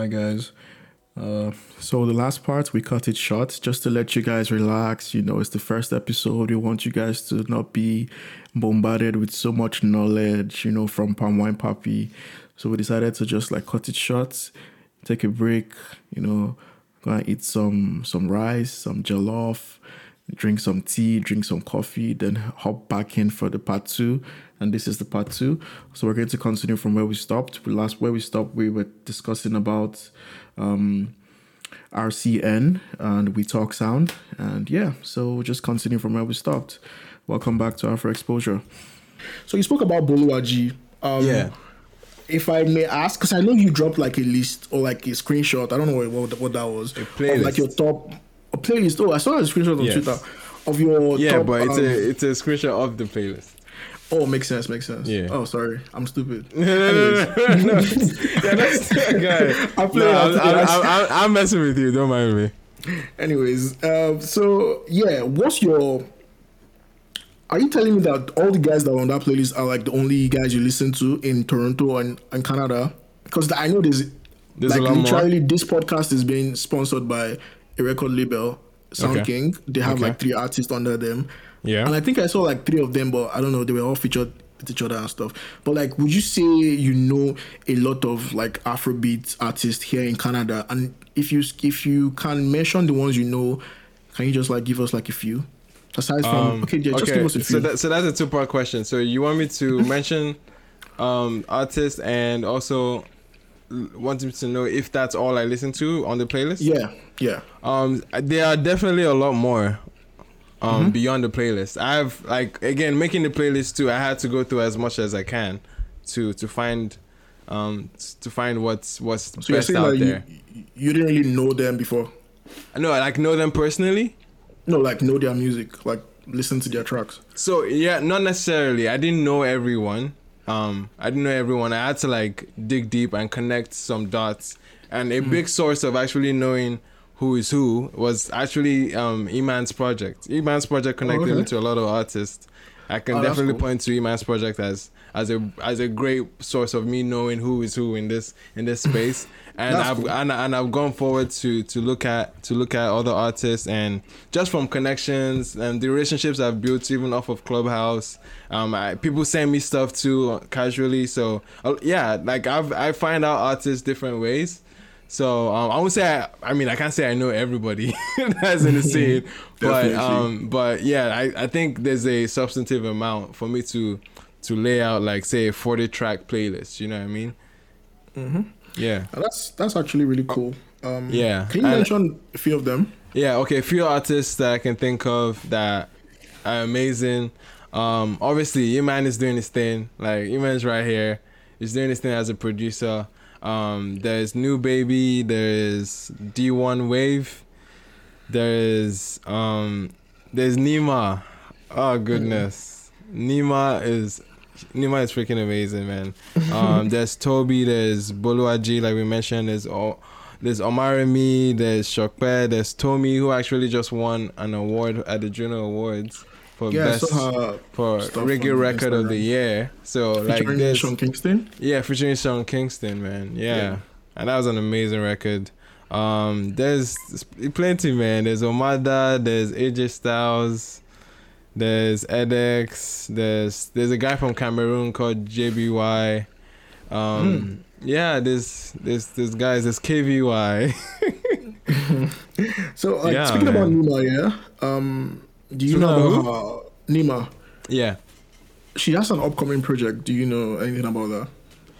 Hi guys. Uh, so the last part we cut it short just to let you guys relax. You know, it's the first episode. We want you guys to not be bombarded with so much knowledge, you know, from Palm Wine Papi. So we decided to just like cut it short, take a break, you know, go and eat some some rice, some jollof, drink some tea, drink some coffee, then hop back in for the part two. And this is the part two. So we're going to continue from where we stopped. We last where we stopped, we were discussing about um, RCN and We Talk Sound. And yeah, so we'll just continue from where we stopped. Welcome back to Afro Exposure. So you spoke about Boluaji. Um, Yeah. If I may ask, because I know you dropped like a list or like a screenshot. I don't know what what, what that was. Of like your top a playlist. Oh, I saw a screenshot on Yes. Twitter of your Yeah, top, but it's um, a it's a screenshot of the playlist. Oh, makes sense, makes sense. Yeah. Oh, sorry, I'm stupid. no, no, no, no, no. yeah, that's guy. I play. No, I'm. I'm, I'm, I'm, I'm messing with you. Don't mind me. Anyways, um, so yeah, what's your? Are you telling me that all the guys that are on that playlist are like the only guys you listen to in Toronto and, and Canada? Because I know there's, There's like lot more. literally this podcast is being sponsored by a record label, Sound Okay. King. They have Okay. like three artists under them. Yeah. And I think I saw like three of them, but I don't know, they were all featured with each other and stuff. But like, would you say you know a lot of like Afrobeat artists here in Canada? And if you if you can mention the ones you know, can you just like give us like a few? Aside from Um, okay, yeah, just okay, give us a few. So, that, so that's a two part question. So you want me to mention um, artists and also l- want me to know if that's all I listen to on the playlist? yeah, yeah. Um, there are definitely a lot more um Mm-hmm. beyond the playlist. I've like again making the playlist too. I had to go through as much as I can to to find um to find what's what's So best out like there. you, you didn't really know them before? No, I like know them personally. No, like know their music, like listen to their tracks. So yeah, not necessarily. I didn't know everyone. Um, I didn't know everyone. I had to like dig deep and connect some dots. And a big source of actually knowing who is who was actually um Iman's project. Iman's project connected okay. me to a lot of artists. I can Oh, definitely cool. point to Iman's project as as a as a great source of me knowing who is who in this in this space. And I've cool. and, and I've gone forward to to look at to look at other artists and just from connections and the relationships I've built even off of Clubhouse. Um, I, people send me stuff too casually. So uh, yeah, like I've I find out artists different ways. So um, I won't say I, I mean I can't say I know everybody that's in the scene, but um, but yeah, I, I think there's a substantive amount for me to to lay out like say a 40 track playlist. You know what I mean? Mm-hmm. Yeah. That's that's actually really cool. Um, Yeah, Can you and- mention a few of them? Yeah, okay. A few artists that I can think of that are amazing. Um, obviously, Iman is doing his thing. Like Iman's right here. He's doing his thing as a producer. Um, there's New Baby. There's D1 Wave. There's um, there's Nima. Oh goodness, Nima is Nima is freaking amazing, man. Um, there's Toby. There's Boluaji, like we mentioned. There's all. There's Omaremi, there's Shokpe, there's Tommy who actually just won an award at the Juno Awards for Yeah, best saw her for reggae record of the year. So like featuring this, Sean Kingston. yeah, featuring Sean Kingston, man. Yeah. Yeah. And that was an amazing record. Um, there's plenty, man. There's Omada, there's AJ Styles, there's edX, there's there's a guy from Cameroon called JBY. Um, yeah, there's there's there's guys, there's KVY. So, like, Yeah, speaking about. Nima, yeah. Um, do you Speaking know about her? Nima? yeah. She has an upcoming project. Do you know anything about that?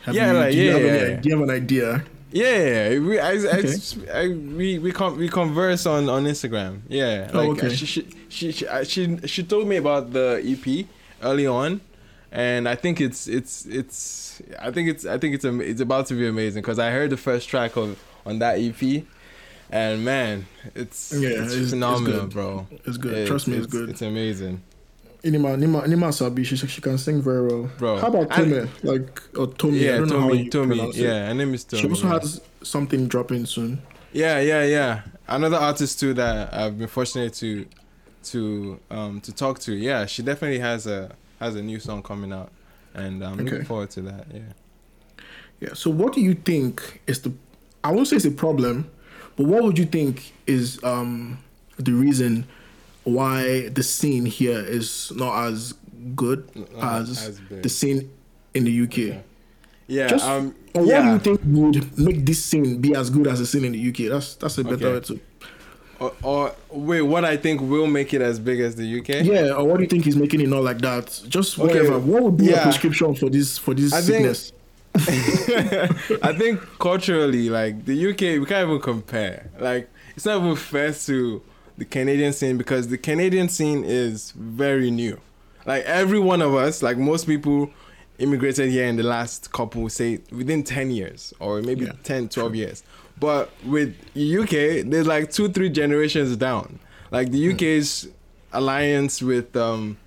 Have Yeah, you, like, do you yeah, have any- yeah, yeah. Do you have an idea? Yeah, we I, I, Okay. I, we we con- we converse on on Instagram. Yeah, Oh, okay. she she she she, uh, she she told me about the EP early on, and I think it's it's it's I think it's I think it's it's about to be amazing because I heard the first track of on that EP, and man, it's Yeah, it's, it's- it's phenomenal, good. bro. It's good. Trust me, it's, good. It's amazing, Nima, Nima, Nima Sabi, she, she can sing very well. Bro, How about Tome? Like, or Tommy? I yeah, don't know how Tommy, you Tommy, pronounce it. yeah, her name is Tommy. She also yeah. has something dropping soon. Yeah, yeah, yeah. Another artist too that I've been fortunate to to um to talk to. Yeah, she definitely has a has a new song coming out, and I'm Okay. looking forward to that. Yeah. Yeah. So, what do you think is the I won't say it's a problem, but what would you think is um, the reason why the scene here is not as good Not as, as the scene in the UK? Yeah. Just um. what yeah. do you think would make this scene be as good as the scene in the UK? That's that's a better Okay. way to Or, or wait, what I think will make it as big as the UK? yeah. Or what do you think is making it not like that? Just whatever. what would be yeah. a prescription for this for this I think- sickness? I think culturally, like the UK, we can't even compare. Like it's not even fair to the Canadian scene because the Canadian scene is very new. Like every one of us, like most people immigrated here in the last couple, say within 10 years or maybe Yeah. 10, 12 years. But with UK, there's like two, three generations down. Like the UK's alliance with um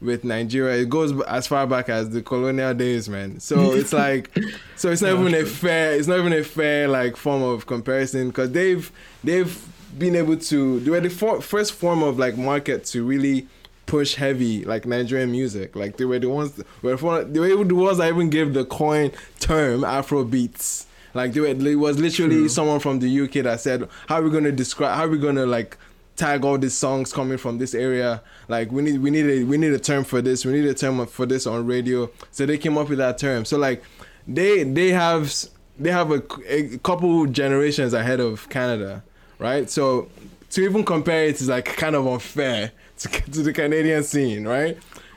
with Nigeria, it goes as far back as the colonial days, man. So it's like, so it's not Yeah, even a fair, it's not even a fair like form of comparison because they've they've been able to they were the for, first form of like market to really push heavy like Nigerian music. Like they were the ones were for, they were the ones that even gave the coin term Afro beats. Like they were, it was literally True. someone from the UK that said, "How are we gonna describe? How are we gonna like tag all these songs coming from this area? Like we need we need a we need a term for this. We need a term for this on radio." So they came up with that term. So like they they have they have a, a couple generations ahead of Canada, right? So to even compare it is like kind of unfair to, to the Canadian scene, right?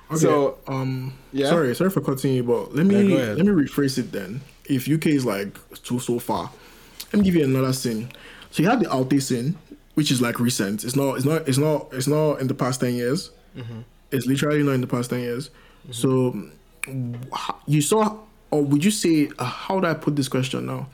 Okay, So um, Yeah? sorry, sorry for cutting you, but let me Yeah, let me rephrase it then. If UK is like too so far, let me give you another scene. So you have the Alte scene, which is like recent. It's not. It's not. It's not. It's not in the past ten years. Mm-hmm. It's literally not in the past ten years. So you saw, or would you say? Uh, how do I put this question now?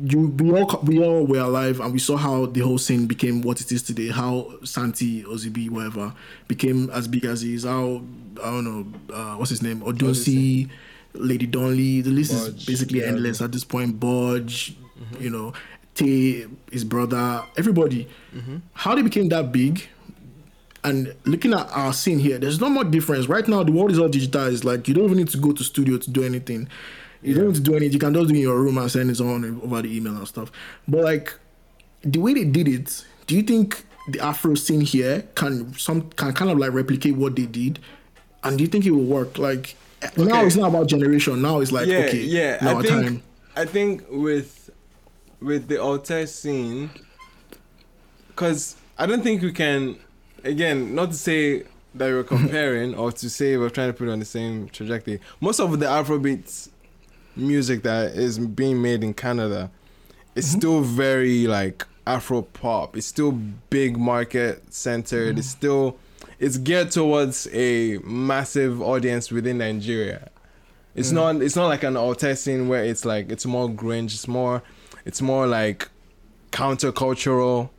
You we all we all were alive and we saw how the whole scene became what it is today. How Santi, Ozibi, whatever, became as big as he is. How I don't know uh, what's his name, Odunsi, Lady Donli. The list is basically yeah. endless at this point. Budge, you know, Tay, his brother, everybody. How they became that big. And looking at our scene here, there's not much difference. Right now, the world is all digitized. Like you don't even need to go to studio to do anything. You don't need to do anything. You can just do it in your room and send it on over the email and stuff. But like the way they did it, do you think the Afro scene here can some can kind of like replicate what they did? And do you think it will work? Like now it's not about generation. Now it's like yeah, okay, yeah. I think time. I think with with the alte scene, because I don't think we can. Again, not to say that we're comparing or to say we're trying to put it on the same trajectory. Most of the Afrobeats music that is being made in Canada is mm-hmm. still very like Afro pop. It's still big market centered. Mm-hmm. It's still it's geared towards a massive audience within Nigeria. It's mm. not it's not like an alte scene where it's like it's more grunge, it's more it's more like countercultural.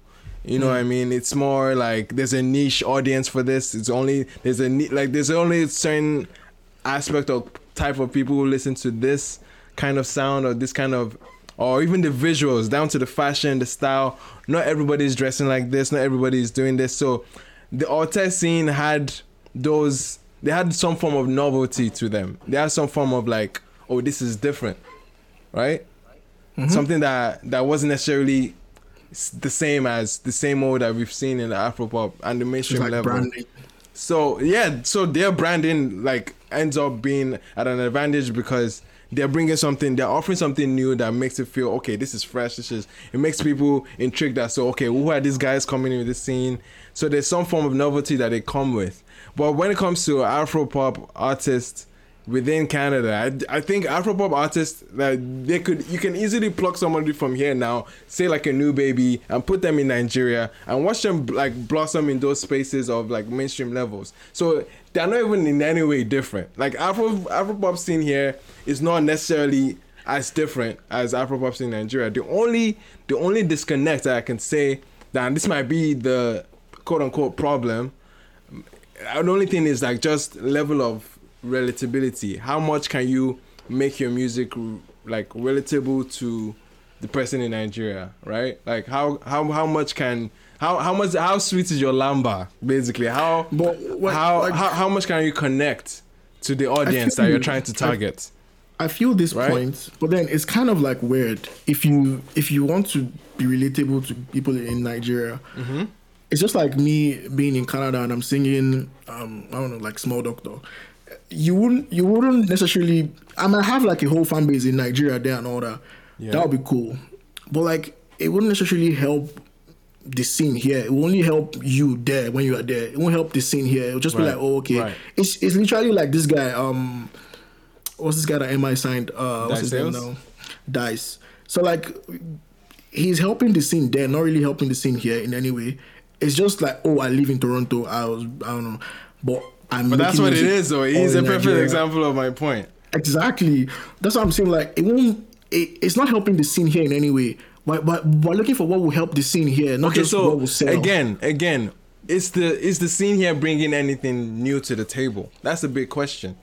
You know what I mm. mean? It's more like there's a niche audience for this. It's only there's a like there's only a certain aspect of type of people who listen to this kind of sound or this kind of or even the visuals down to the fashion, the style. Not everybody's dressing like this. Not everybody's doing this. So the alte scene had those. They had some form of novelty to them. They had some form of like, oh, this is different, right? Mm-hmm. Something that that wasn't necessarily the same as the same old that we've seen in the Afropop and the mainstream like level. branding. So yeah, so their branding like ends up being at an advantage because they're bringing something, they're offering something new that makes it feel okay. This is fresh. This is it makes people intrigued. That so okay, who are these guys coming in with this scene? So there's some form of novelty that they come with. But when it comes to Afro pop artists within Canada, I, I think Afropop artists that they could you can easily pluck somebody from here now, say like a new baby, and put them in Nigeria and watch them like blossom in those spaces of like mainstream levels. So they're not even in any way different. Like Afro Afropop scene here is not necessarily as different as Afropop scene in Nigeria. The only the only disconnect that I can say that this might be the quote unquote problem the only thing is like just level of relatability. How much can you make your music like relatable to the person in Nigeria, right? Like how how how much can how how much how sweet is your lamba basically? How But what- how, like- how how much can you connect to the audience that you're trying to I- target? I feel this Right? point, but then it's kind of like weird if you if you want to be relatable to people in Nigeria. Mm-hmm. It's just like me being in Canada and I'm singing, um, I don't know, like Small Doctor. You wouldn't you wouldn't necessarily. I might have like a whole fan base in Nigeria there and all that. Yeah. That would be cool, but like it wouldn't necessarily help the scene here. It will only help you there when you are there. It won't help the scene here. It'll just be like, oh, okay. right. It's it's literally like this guy. Um, what's this guy that MI signed? Uh, what's Dice his name now? Dice. So like, he's helping the scene there, not really helping the scene here in any way. It's just like, oh, I live in Toronto. I was, I don't know, but But that's what it is though. He's a perfect Nigeria. example of my point. Exactly. That's what I'm saying. Like, it won't. It, it's not helping the scene here in any way. But but we're looking for what will help the scene here, not Okay, just so what will sell. again, again, is the is the scene here bringing anything new to the table? That's a big question,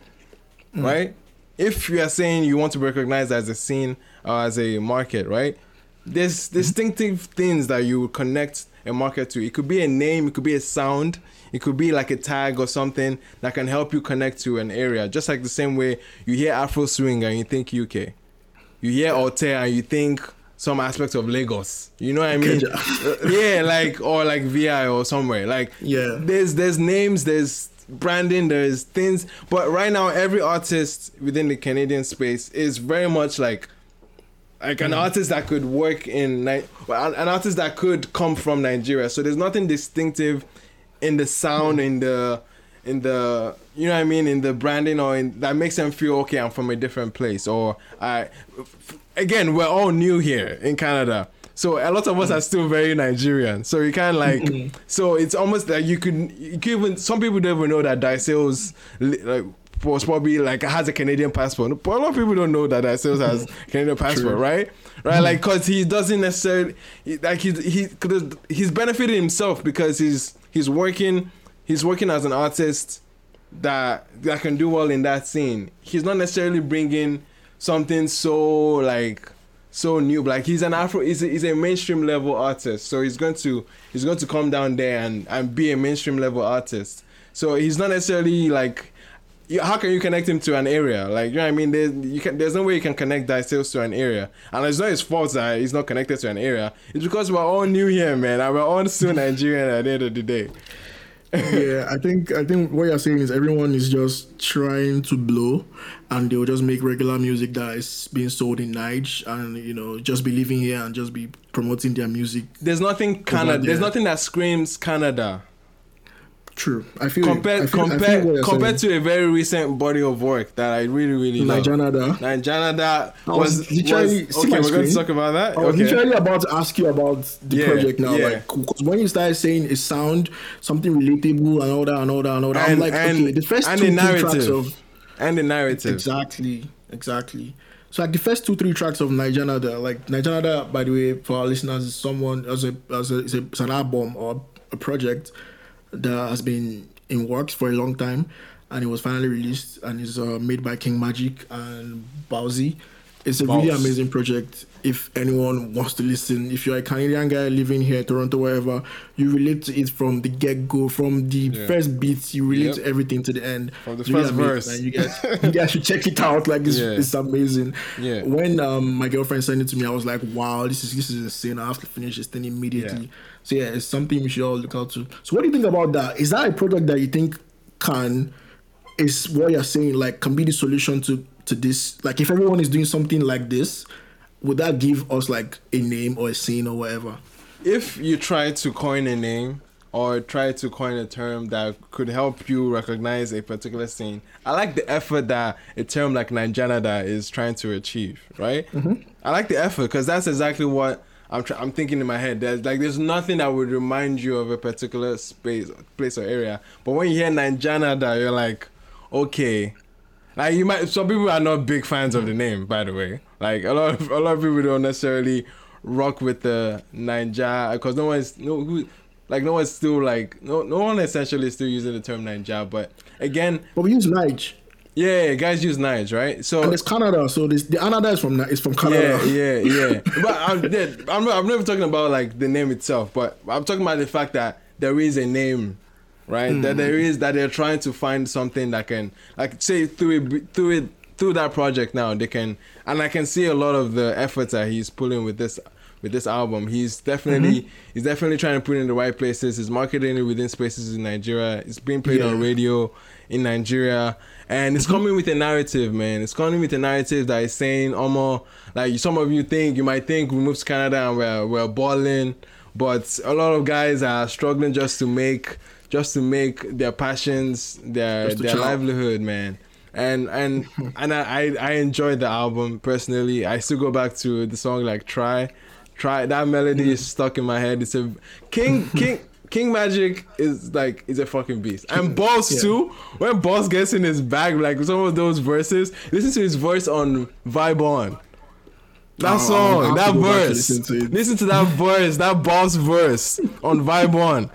Mm. right? If you are saying you want to be recognized as a scene or as a market, right? There's distinctive things that you connect a market to. It could be a name, it could be a sound, it could be like a tag or something that can help you connect to an area. Just like the same way you hear Afro swing and you think UK, you hear Alte and you think some aspects of Lagos. You know what I mean? Yeah, like or like VI or somewhere. Like Yeah. there's there's names, there's branding, there's things. But right now, every artist within the Canadian space is very much like like an mm. artist that could work in well, an, an artist that could come from Nigeria. So there's nothing distinctive in the sound, in the in the you know what I mean, in the branding or in that makes them feel okay. I'm from a different place, or I again we're all new here in Canada. So a lot of us are still very Nigerian. So you can't like. Mm-hmm. So it's almost like you could. You could even some people don't even know that Dice Ailes like was probably like has a Canadian passport. But a lot of people don't know that Dice Ailes has Canadian passport, True. right? Right, like mm-hmm. because he doesn't necessarily like he's he he's benefited himself because he's he's working he's working as an artist that that can do well in that scene. He's not necessarily bringing something so like so new. Like he's an Afro, he's a, he's a mainstream level artist. So he's going to he's going to come down there and and be a mainstream level artist. So he's not necessarily like. You- How can you connect him to an area? Like you know what I mean? There's you can there's no way you can connect Dice Ailes to an area, and it's not his fault that he's not connected to an area. It's because we're all new here, man, and we're all still Nigerian at the end of the day. yeah, I think I think what you're saying is everyone is just trying to blow, and they'll just make regular music that is being sold in Nige, and you know just be living here and just be promoting their music. There's nothing Canada. there. There's nothing that screams Canada. True, I feel compared feel, compared compared saying. to a very recent body of work that I really really love. Nijanada. Nijanada oh, was was, literally- was okay. We're going to talk about that. Oh, I was okay. literally about to ask you about the Yeah, project now, yeah. like because when you started saying a sound, something relatable and all that and all that and all that, I'm And- like, and- okay, the first and two the three tracks of and the narrative. Exactly, exactly. So like the first two, three tracks of Nijanada, like Nijanada, by the way, for our listeners, is someone as a as a, it's, a it's an album or a project that has been in works for a long time, and it was finally released and is uh, made by King Magic and Bowsy. It's a really amazing project. If anyone wants to listen, if you're a Canadian guy living here, Toronto, wherever, you relate to it from the get go, from the Yeah. first beats, you relate Yep. to everything to the end. From the It's first verse. and You guys, you guys should check it out. Like it's, Yeah. it's amazing. Yeah. When um my girlfriend sent it to me, I was like, wow, this is this is insane. I have to finish this thing immediately. Yeah. So yeah, it's something we should all look out to. So what do you think about that? Is that a product that you think can is what you're saying like can be the solution to to this? Like if everyone is doing something like this, would that give us like a name or a scene or whatever? if you try to coin a name or try to coin a term that could help you recognize a particular scene, I like the effort that a term like Nijanada is trying to achieve, right? Mm-hmm. I like the effort because that's exactly what I'm I'm thinking in my head. There's like there's nothing that would remind you of a particular space, place or area, but when you hear Nijanada, you're like, okay. Like you might, some people are not big fans of the name, by the way. Like a lot of a lot of people don't necessarily rock with the Naija because no one's no who, like no one's still like no no one essentially is still using the term Naija. But again, But we use Nige. Yeah, guys use knives, right? So And it's Canada, so this the Canada is from is from Canada. yeah, yeah, yeah. but I'm, yeah, I'm, I'm never talking about like the name itself, but I'm talking about the fact that there is a name, right? That there is that they're trying to find something that can, like, say through it, through it, through that project now they can and I can see a lot of the efforts that he's pulling with this with this album. He's definitely Mm-hmm. he's definitely trying to put it in the right places. He's marketing it within spaces in Nigeria. It's being played on Yeah. Mm-hmm. radio in Nigeria. And it's coming with a narrative, man. It's coming with a narrative that is saying almost like some of you think you might think we moved to Canada and we're we're balling, but a lot of guys are struggling just to make just to make their passions their their chill. livelihood, man. And and and I, I I enjoyed the album personally. I still go back to the song like Try. Try that melody is stuck in my head. It's a King King King Magic is like is a fucking beast. And Boss yeah. too. When Boss gets in his bag, like some of those verses, listen to his voice on Vibe On. That I'll- song, that back to verse. listen to. Listen to that verse, that boss verse on Vibe On.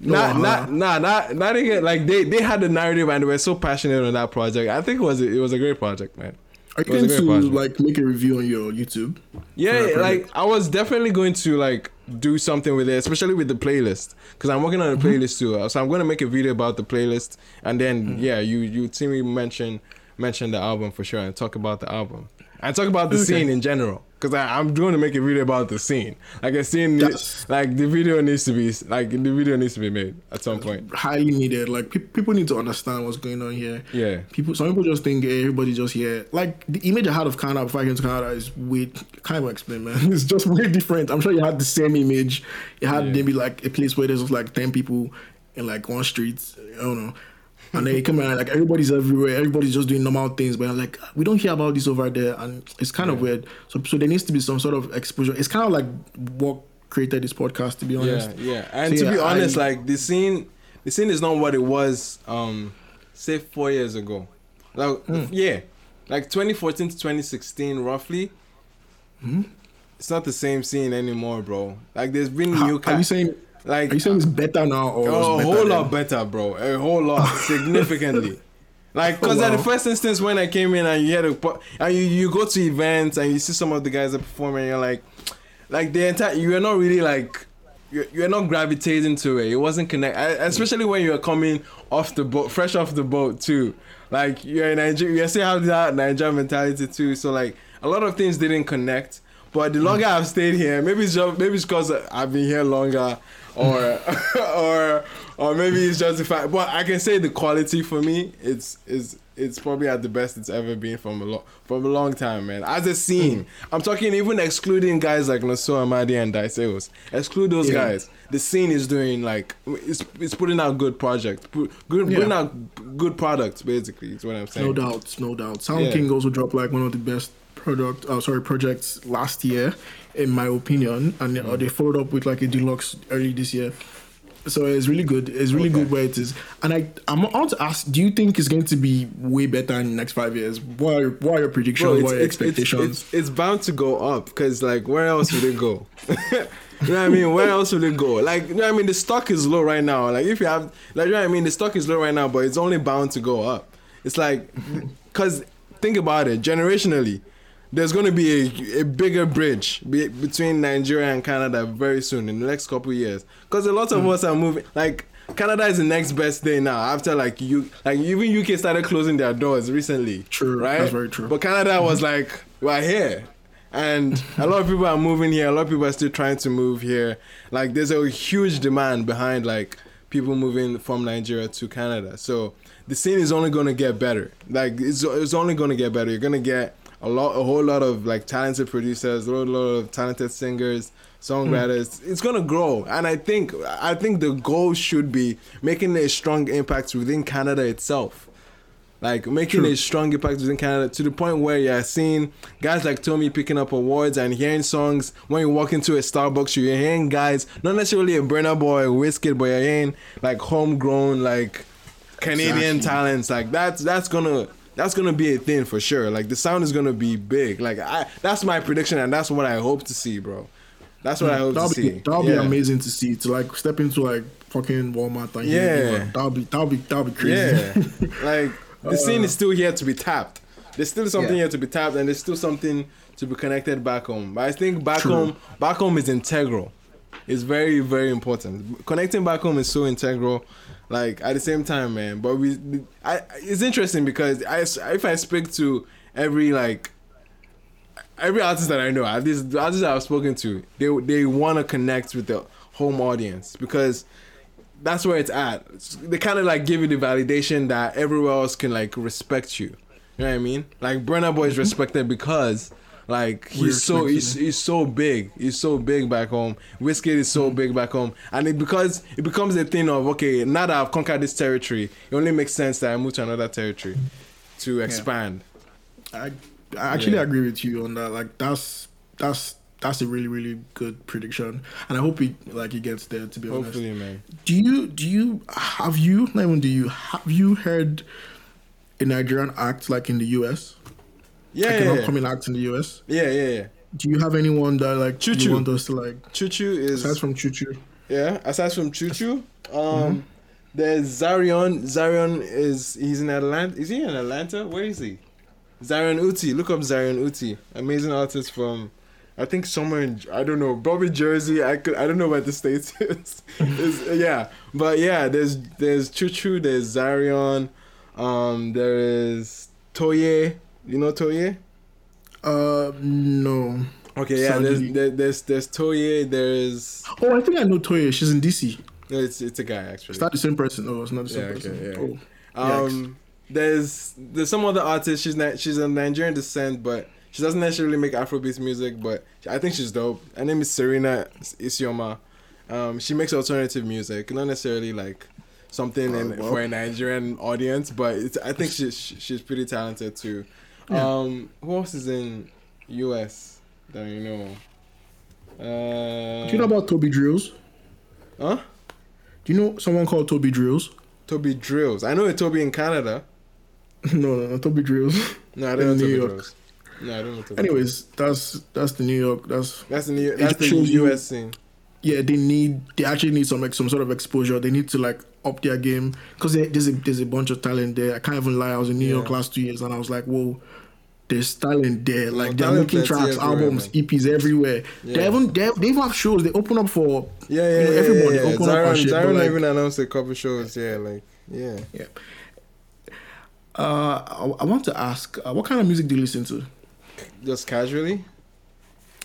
Not, uh-huh. not, nah, not, not. Like they, they had the narrative and they were so passionate on that project. I think it was, it was a great project, man. Are you going to project. like make a review on your YouTube? Yeah, like. I was definitely going to like do something with it, especially with the playlist, because I'm working on a Mm-hmm. playlist too. So I'm going to make a video about the playlist, and then yeah, you you see me mention mention the album for sure and talk about the album and talk about the Okay. scene in general. Because I'm going to make a video about the scene. Like a scene, That's- like the video needs to be like the video needs to be made at some point. Highly needed. Like pe- people need to understand what's going on here. Yeah. People. Some people just think eh, everybody just here. Like the image I had of Canada before I came to Canada is way. Can't even explain, man. It's just way different. I'm sure you had the same image. You had Yeah. maybe like a place where there's like ten people in like one street. I don't know. And then you come around like everybody's everywhere. Everybody's just doing normal things, but like we don't hear about this over there, and it's kind of weird. So, so there needs to be some sort of exposure. It's kind of like what created this podcast, to be honest. Yeah, yeah. And So, to be honest, I- like the scene, the scene is not what it was, um, say four years ago. Like, Hmm. yeah, like 2014 to 2016, roughly. It's not the same scene anymore, bro. Like, there's been new. are ca- you saying? Like Are you saying it's better now, or a better whole then? lot better, bro. A whole lot, significantly. Like, cause Oh, at the first instance when I came in and you had a, and you, you go to events and you see some of the guys that perform and you're like, like the entire you are not really like you're, you're not gravitating to it. It wasn't connect, especially when you're coming off the boat, fresh off the boat too. Like you're in Nigeria, you still have that Nigerian mentality too. So like a lot of things didn't connect. But the longer hmm. I've stayed here, maybe it's just maybe it's because I've been here longer, or or or maybe it's justified. But I can say the quality for me, it's is it's probably at the best it's ever been from a long from a long time, man. As a scene, I'm talking even excluding guys like Nonso Amadi and Dice Ailes. Exclude those Yeah. guys. The scene is doing like it's it's putting out good projects, good Yeah. putting out good products. Basically, is what I'm saying. No doubt, no doubt. Sound Yeah. King also dropped like one of the best product, uh, sorry, projects last year, in my opinion, and Mm. they followed up with like a deluxe early this year. So it's really good. It's really Okay. good where it is. And I, I'm, I want to ask: Do you think it's going to be way better in the next five years? What are, what are your predictions? Bro, it's, what are your it's, it's, expectations? it's, it's bound to go up because like where else would it go? you know what I mean? Where else would it go? Like you know what I mean? The stock is low right now. Like if you have like you know what I mean? The stock is low right now, but it's only bound to go up. It's like because think about it generationally. There's going to be a, a bigger bridge be, between Nigeria and Canada very soon in the next couple of years. Because a lot Hmm. of us are moving. Like Canada is the next best thing now. After like you, like even UK started closing their doors recently. True, right? that's very true. But Canada was like, we're here. And a lot of people are moving here. A lot of people are still trying to move here. Like, there's a huge demand behind like people moving from Nigeria to Canada. So the scene is only going to get better. Like, it's, it's only going to get better. You're going to get a lot, a whole lot of like talented producers, a whole lot of talented singers, songwriters. Hmm. It's going to grow. And I think, I think the goal should be making a strong impact within Canada itself like making True. a strong impact within Canada to the point where you're seeing guys like Tommy picking up awards and hearing songs when you walk into a Starbucks, you're hearing guys, not necessarily a Burna Boy, Wizkid, but you're hearing like homegrown, like Canadian Exactly. talents. Like that's that's gonna that's gonna be a thing for sure. Like the sound is gonna be big. Like I that's my prediction and that's what I hope to see, bro. That's what I hmm, hope That'll to be see. that'll Yeah. be amazing to see. To like step into like fucking Walmart and Yeah. that'll be that'll be that'll be crazy. Yeah, like the uh, scene is still here to be tapped. There's still something Yeah. here to be tapped, and there's still something to be connected back home. But I think back True. home, back home is integral. is very very important. Connecting back home is so integral. Like at the same time, man. But we, I, it's interesting because I, if I speak to every like every artist that I know, at least the artists I've spoken to, they they want to connect with the home audience because that's where it's at. They kind of like give you the validation that everywhere else can like respect you. You know what I mean? Like Burna Boy is respected because like he's so he's, he's so big. He's so big back home. Wizkid is so hmm. big back home, and it because it becomes a thing of okay, now that I've conquered this territory, it only makes sense that I move to another territory to expand. I, I actually Yeah. agree with you on that. Like that's that's that's a really really good prediction, and I hope he like he gets there. To be honest, Hopefully, man. do you do you have you not even do you have you heard a Nigerian act like in the US? Yeah, an yeah, yeah. upcoming act in the US. yeah, yeah, yeah. Do you have anyone that like Choo you Choo. want us to like? Choo Choo is Aside from Choo Choo, Yeah, aside from Choo Choo, um, Mm-hmm. there's Zarion. Zarion is he's in Atlanta. Is he in Atlanta? Where is he? Zarion Uti. Look up Zarion Uti. Amazing artist from, I think somewhere in I don't know, probably Jersey. I could I don't know where the states is. Is- yeah, but yeah, there's there's Choo Choo. There's Zarion. Um, there is Toye. You know Toye? uh, no. Okay, yeah. There's there, there's there's Toye. There's Oh, I think I know Toya. She's in DC. it's it's a guy actually. Is that the same person? No, it's not the same Yeah, okay, person. yeah. Oh, Um, there's there's some other artist. She's not she's of Nigerian descent, but she doesn't necessarily make Afrobeat music. But I think she's dope. Her name is Serena Isioma. Um, she makes alternative music, not necessarily like something Oh, in, well. for a Nigerian audience, but it's, I think she's she's pretty talented too. Um, who else is in U.S. that you know? Uh, Do you know about Toby Drills? Huh? Do you know someone called Toby Drills? Toby Drills. I know a Toby in Canada. no, no, no, Toby Drills. No, I don't know New Toby York. Drills. No, I don't know Toby. Anyways, that's that's the New York. That's That's the new, that's the you- US scene. yeah. They need they actually need some like some sort of exposure. They need to like up their game because there's a there's a bunch of talent there. I can't even lie. I was in New York last two years and I was like, whoa. There's talent there, like they're making tracks, albums, man. EPs everywhere. Yeah. They even they, they even have shows. They open up for Yeah, yeah, you know, yeah. everybody yeah, yeah. open up shit. like, even announced a couple shows. Yeah, like yeah. uh, I, I want to ask, uh, what kind of music do you listen to? Just casually.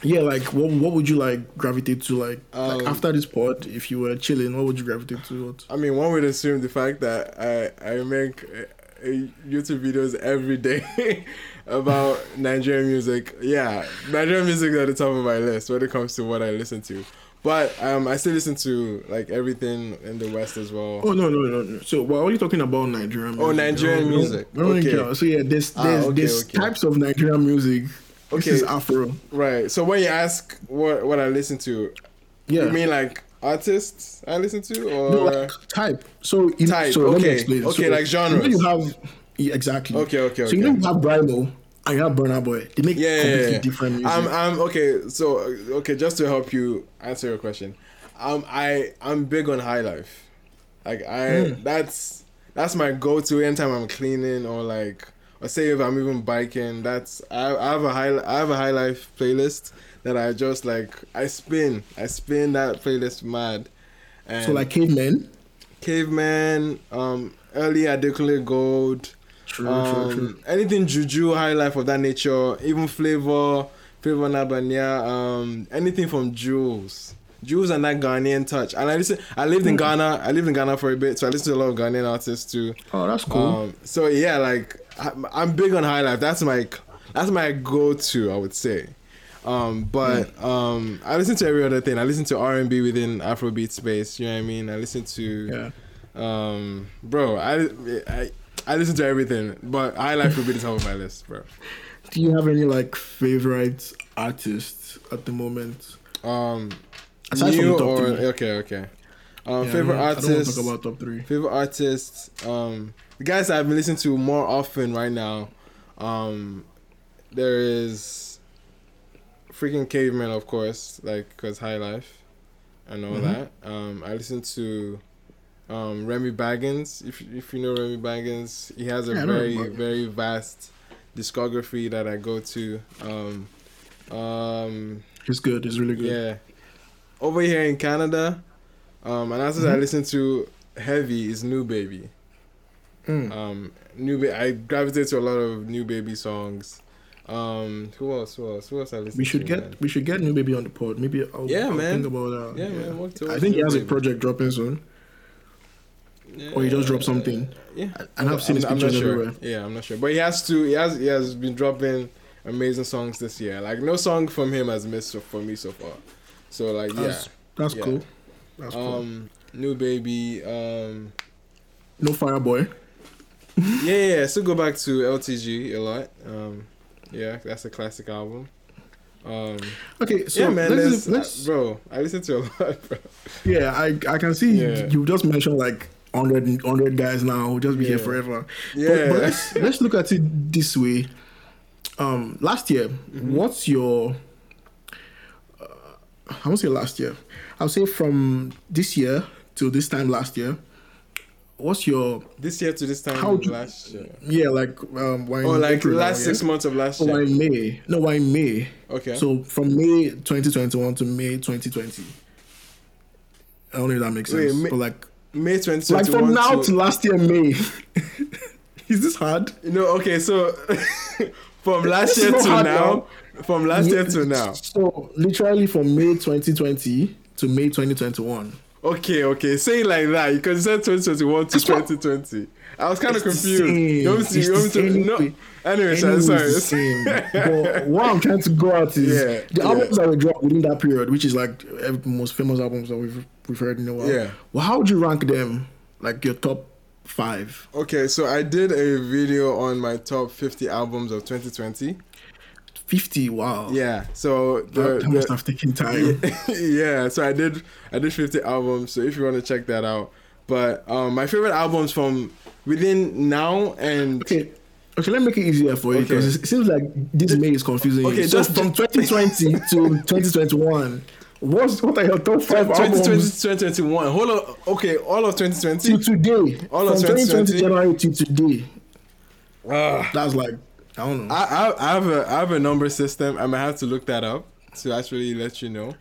Yeah, like what what would you like gravitate to? Like, like Um, after this pod, if you were chilling, what would you gravitate to? What? I mean, one would assume the fact that I I make uh, YouTube videos every day about Nigerian music. Yeah, Nigerian music is at the top of my list when it comes to what I listen to. But um, I still listen to like everything in the West as well. Oh no no no no! So we're only talking about Nigerian. Music. Oh, Nigerian music. Okay. So yeah, there's Ah, there's, okay, there's okay. types of Nigerian music. This Okay. is Afro. Right. So when you ask what what I listen to, Yeah. you mean like artists I listen to or no, like type. So you, Type, So let me okay. explain. Okay, so, like genres. You, know you have yeah, exactly. Okay, okay, So you know okay. you have Brimo and you have Burna Boy. They make yeah, yeah, completely yeah. different music. I'm I'm okay. So okay, just to help you answer your question, um, I I'm big on high life. Like I Hmm. that's that's my go-to anytime I'm cleaning or like or say if I'm even biking. That's I, I have a high I have a high life playlist that I just like I spin I spin that playlist mad. And so like cavemen. caveman, um, early Adekunle Gold. True, um, true, true. Anything juju, high life of that nature, even flavor, flavor Nabania, um, anything from Juls. Juls and that Ghanaian touch. And I listen I lived Hmm. in Ghana. I lived in Ghana for a bit, so I listen to a lot of Ghanaian artists too. Oh, that's cool. Um, so yeah, like I, I'm big on high life. That's my that's my go to, I would say. Um, but Hmm. um, I listen to every other thing. I listen to R and B within Afrobeat space. You know what I mean? I listen to yeah. um, bro, I, I I listen to everything, but High Life will be the top of my list, bro. Do you have any like favorite artists at the moment? Um, Aside new the top or three. okay, okay. Um, Yeah, favorite I don't, I don't want artists. to talk about top three. favorite artists. Um, the guys that I've been listening to more often right now. Um, there is freaking caveman, of course, like cause High Life, and all Mhm. that. Um, I listen to um Remy Baggins. If if you know Remy Baggins, he has a Yeah, very very vast discography that I go to. Um, um, It's good. It's really good. yeah. Over here in Canada, um, an artist I Mhm. listen to heavy is New Baby. Mm. Um, New ba- I gravitate to a lot of New Baby songs. Um, who else? Who else? Who else I listen we should to? get man? we should get new baby on the pod. Maybe I'll, Yeah, I'll man. think about that. Yeah, man. Work I think he has a project dropping soon. Or he just dropped something. Yeah, And I've seen his pictures sure. everywhere. Yeah, I'm not sure, but he has to. He has. He has been dropping amazing songs this year. Like no song from him has missed for me so far. So like yeah, That's, that's Yeah. cool. That's cool. um, new baby. Um, No Fireboy. yeah, yeah. Still go back to LTG a lot. Um, yeah, that's a classic album. Um, Okay, so yeah, man. let's, Let's, let's bro, I listen to a lot, bro. yeah, I I can see Yeah. you just mentioned like 100, 100 guys now who just be here forever. Yeah, But, but let's let's look at it this way. Um, last year, Mm-hmm. what's your? I won't say last year. I'll say from this year to this time last year. What's your this year to this time How do- last year. yeah like um why Oh, like April now, last yeah? six months of last Oh, why May? No, why May? Okay. So from May 2021 to May 2020. I don't know if that makes Wait, sense. May- but like, May 2021. like from now to, to last year May. Is this hard? You know, okay, so from last year to hard, now, from last year to now. So literally from May 2020 to May 2021. Okay, okay, say it like that. You can say 2021 to 2020. I was kind of confused. same. You want to, It's you want the me to, same no. anyway. Sorry, sorry. same. but what I'm trying to go at is Yeah, the yeah. albums that were dropped within that period, which is like the most famous albums that we've, we've heard in a while. Yeah. Well, how would you rank them? Like your top five? Okay, so I did a video on my top 50 albums of 2020. 50. Wow. Yeah, so That, the, that must the have taken time. yeah, so I did I did 50 albums. So if you want to check that out, but um, my favorite albums from within now and Okay. Okay, let me make it easier for you Okay. because it seems like this May is confusing Okay, you. So just- from 2020 to 2021, what's what are your top five 2020 albums 2021. Hold on. Okay, all of 2020 to 2020. today? All of from 2020 2020? January to today. Ah. That's like I don't know. I, I I have a I have a number system. I might have to look that up to actually let you know.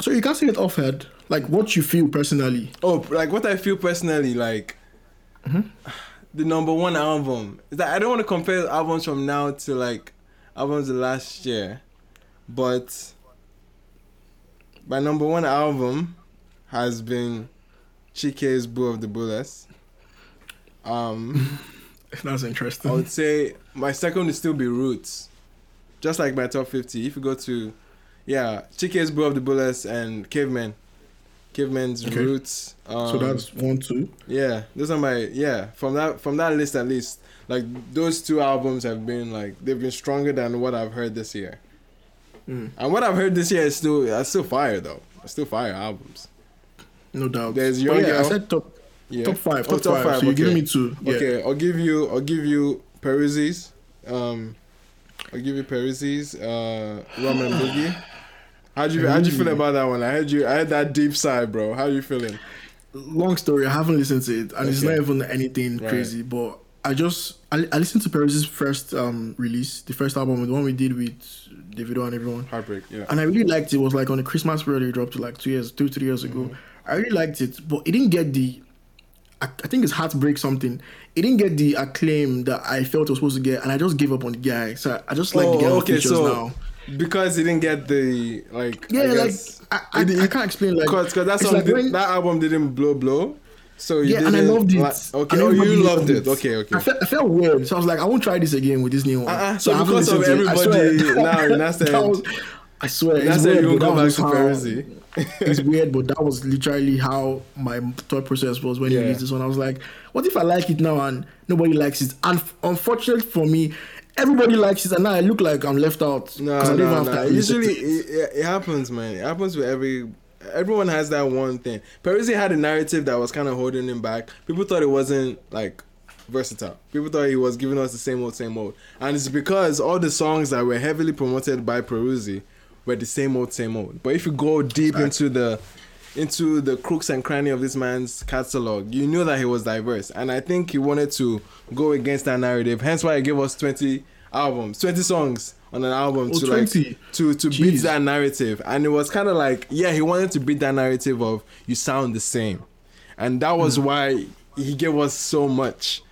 so you can't say it offhand. Like what you feel personally. Oh, like what I feel personally, like the number one album is that I don't want to compare albums from now to like albums last year, but my number one album has been Chike's "Boo of the Booless." Um, That's interesting. I would say my second would still be Roots, just like my top fifty. If you go to, yeah, Chike's "Boo of the Booless" and Caveman. Caveman's Okay. Roots. Um, so that's one, two. yeah, those are my yeah from that from that list at least. Like those two albums have been like they've been stronger than what I've heard this year. Mm. And what I've heard this year is still that's still fire though. It's still fire albums. No doubt. There's Young yeah, I said top Yeah. top five. Oh, Top, five. So you're okay. giving me two. Yeah. Okay, I'll give you I'll give you Peruzzi's. Um I'll give you Peruzzi's uh Rum and Boogie. How'd you how'd you feel about that one? I heard you I had that deep sigh, bro. How are you feeling? long story. I haven't listened to it, and it's not even anything Right. crazy. But I just I, I listened to Peruzzi's first um release, the first album, the one we did with Davido and everyone, Heartbreak, yeah. and I really liked it. It was like on the Christmas period it dropped like two years, two three years ago. Mm-hmm. I really liked it, but it didn't get the. I, I think it's heartbreak something. It didn't get the acclaim that I felt it was supposed to get, and I just gave up on the guy. So I just like the guy oh, on features now. Oh, because he didn't get the like Yeah, I like I, I, it- I can't explain like Cause, cause that song like did, when- that album didn't blow blow. So you yeah, and I loved it. like- okay, oh, you loved it. Okay, okay. I felt, I felt weird, so I was like, I won't try this again with this new one. Uh-uh, I so because of to it. I swear. everybody now in that sense- I swear, That's it's you won't go back to how- Peruzzi. It's weird, but that was literally how my thought process was when Yeah. he released this one. I was like, what if I like it now and nobody likes it? And unfortunately for me, everybody likes it, and now I look like I'm left out No, no, no. have time to listen Usually it. it, happens, man. It happens with every. Everyone has that one thing. Peruzzi had a narrative that was kind of holding him back. People thought it wasn't like versatile. People thought he was giving us the same old, same old, and it's because all the songs that were heavily promoted by Peruzzi were the same old, same old. But if you go deep into the into the crooks and cranny of this man's catalog, you knew that he was diverse, and I think he wanted to go against that narrative. Hence why he gave us twenty albums, twenty songs on an album Oh, to 20. like to to beat that narrative, and it was kind of like yeah, he wanted to beat that narrative of you sound the same, and that was mm. why he gave us so much.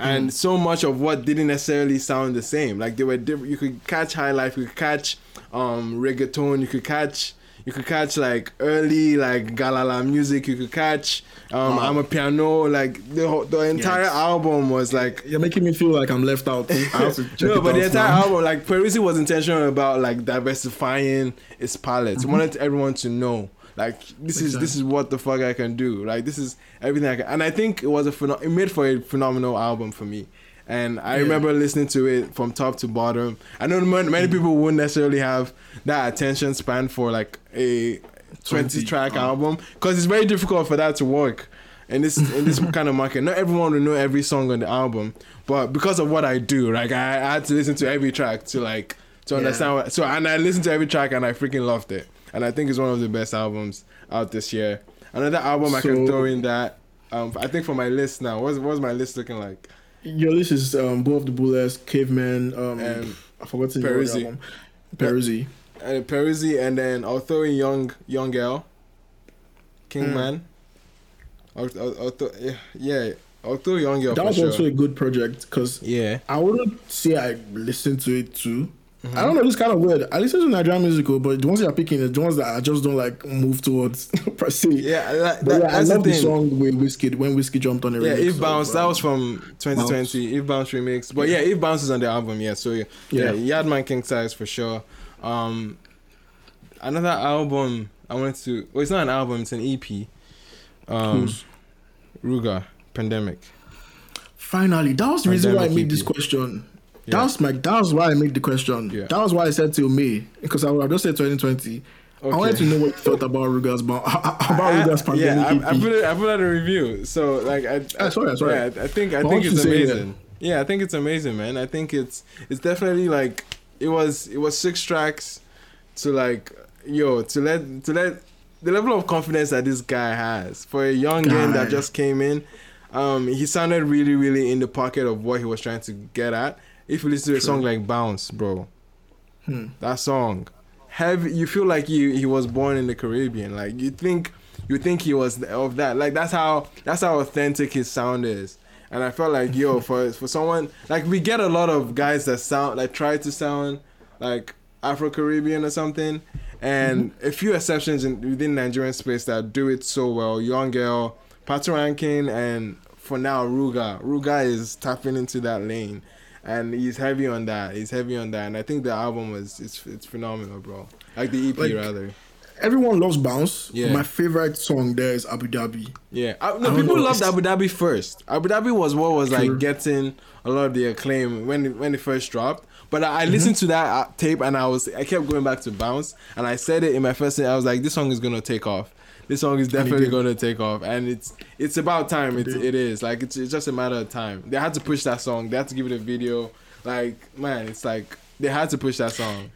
And so much of what didn't necessarily sound the same. Like they were different. You could catch high life. You could catch um, reggaeton. You could catch. You could catch like early like galala music. You could catch um, Wow. amapiano. Like the whole- the entire Yes. album was like You're making me feel like I'm left out. I have to check no, but the entire now. album, like Peruzzi was intentional about like diversifying its palette. Mm-hmm. He wanted everyone to know, like this is this is what the fuck I can do. Like this is everything I can. And I think it was a it made for a phenomenal album for me. And I Yeah. remember listening to it from top to bottom. I know many, many people wouldn't necessarily have that attention span for like a 20 20, track uh, album because it's very difficult for that to work in this in this kind of market. Not everyone will know every song on the album, but because of what I do, like I, I had to listen to every track to like to Yeah. understand. What, so and I listened to every track and I freaking loved it, and I think it's one of the best albums out this year. Another album I can throw in that. Um, I think for my list now, what's what's my list looking like? Your list is um, Boo of the Booless, Caveman, um, And I forgot to name of the Peruzzi. album. Peruzzi. Uh, Peruzzi, and then I'll throw in Young Yung L, Kingman. I'll, I'll, I'll throw, yeah, I'll throw Yung L That was sure. also a good project because yeah. I wouldn't say I listened to it too. Mm-hmm. I don't know. This kind of weird. I listen to Nigerian musical, but the ones you're picking is the ones that I just don't like move towards per se. Yeah, that, But that, yeah, I love the the song with Wizkid when Wizkid jumped on the Yeah, remix If of, Bounce, that um, was from 2020. If Bounce remix. But yeah, If Bounce is on the album, yeah. So yeah, yeah, Yeah. Yardman King Size for sure. Um, another album I wanted to. Well, it's not an album; it's an EP. Um, Whose? Ruger Pandemic. Finally, that was the reason why I made this question. Yeah. That was my. That was why I made the question. Yeah. That was why I said till May because I would have just said 2020. I wanted to know what you thought about Ruger's about about Ruger's I- yeah. I, I put it. I put out a review. So like, I, Ah, sorry, sorry. Yeah, I think I think it's amazing. Yeah, I think it's amazing, man. I think it's it's definitely like it was it was six tracks to like yo to let to let the level of confidence that this guy has for a young game that just came in. Um, he sounded really, really in the pocket of what he was trying to get at. If you listen to a song like "Bounce," bro, Hmm. that song. Heavy you feel like you he was born in the caribbean. Like you think you think he was of that. Like that's how that's how authentic his sound is. And i felt like yo for for someone like we get a lot of guys that sound like try to sound like afro-caribbean or something. And a few exceptions in within nigerian space that do it so well. Yung L Patu Rankin and for now Ruger. Ruger is tapping into that lane and he's heavy on that. He's heavy on that, and I think the album was it's it's phenomenal, bro. Like the EP Like- rather. Everyone loves bounce. Yeah. My favorite song there is Abu Dhabi. Yeah, I, no, people know, loved it's- Abu Dhabi first. Abu Dhabi was what was like getting a lot of the acclaim when it, when it first dropped. But I, I Mm-hmm. listened to that uh, tape and I was I kept going back to bounce, and I said it in my first. I was like, this song is gonna take off. This song is definitely gonna take off, and it's it's about time. It, it is like it's, it's just a matter of time. They had to push that song. They had to give it a video. Like man, it's like they had to push that song.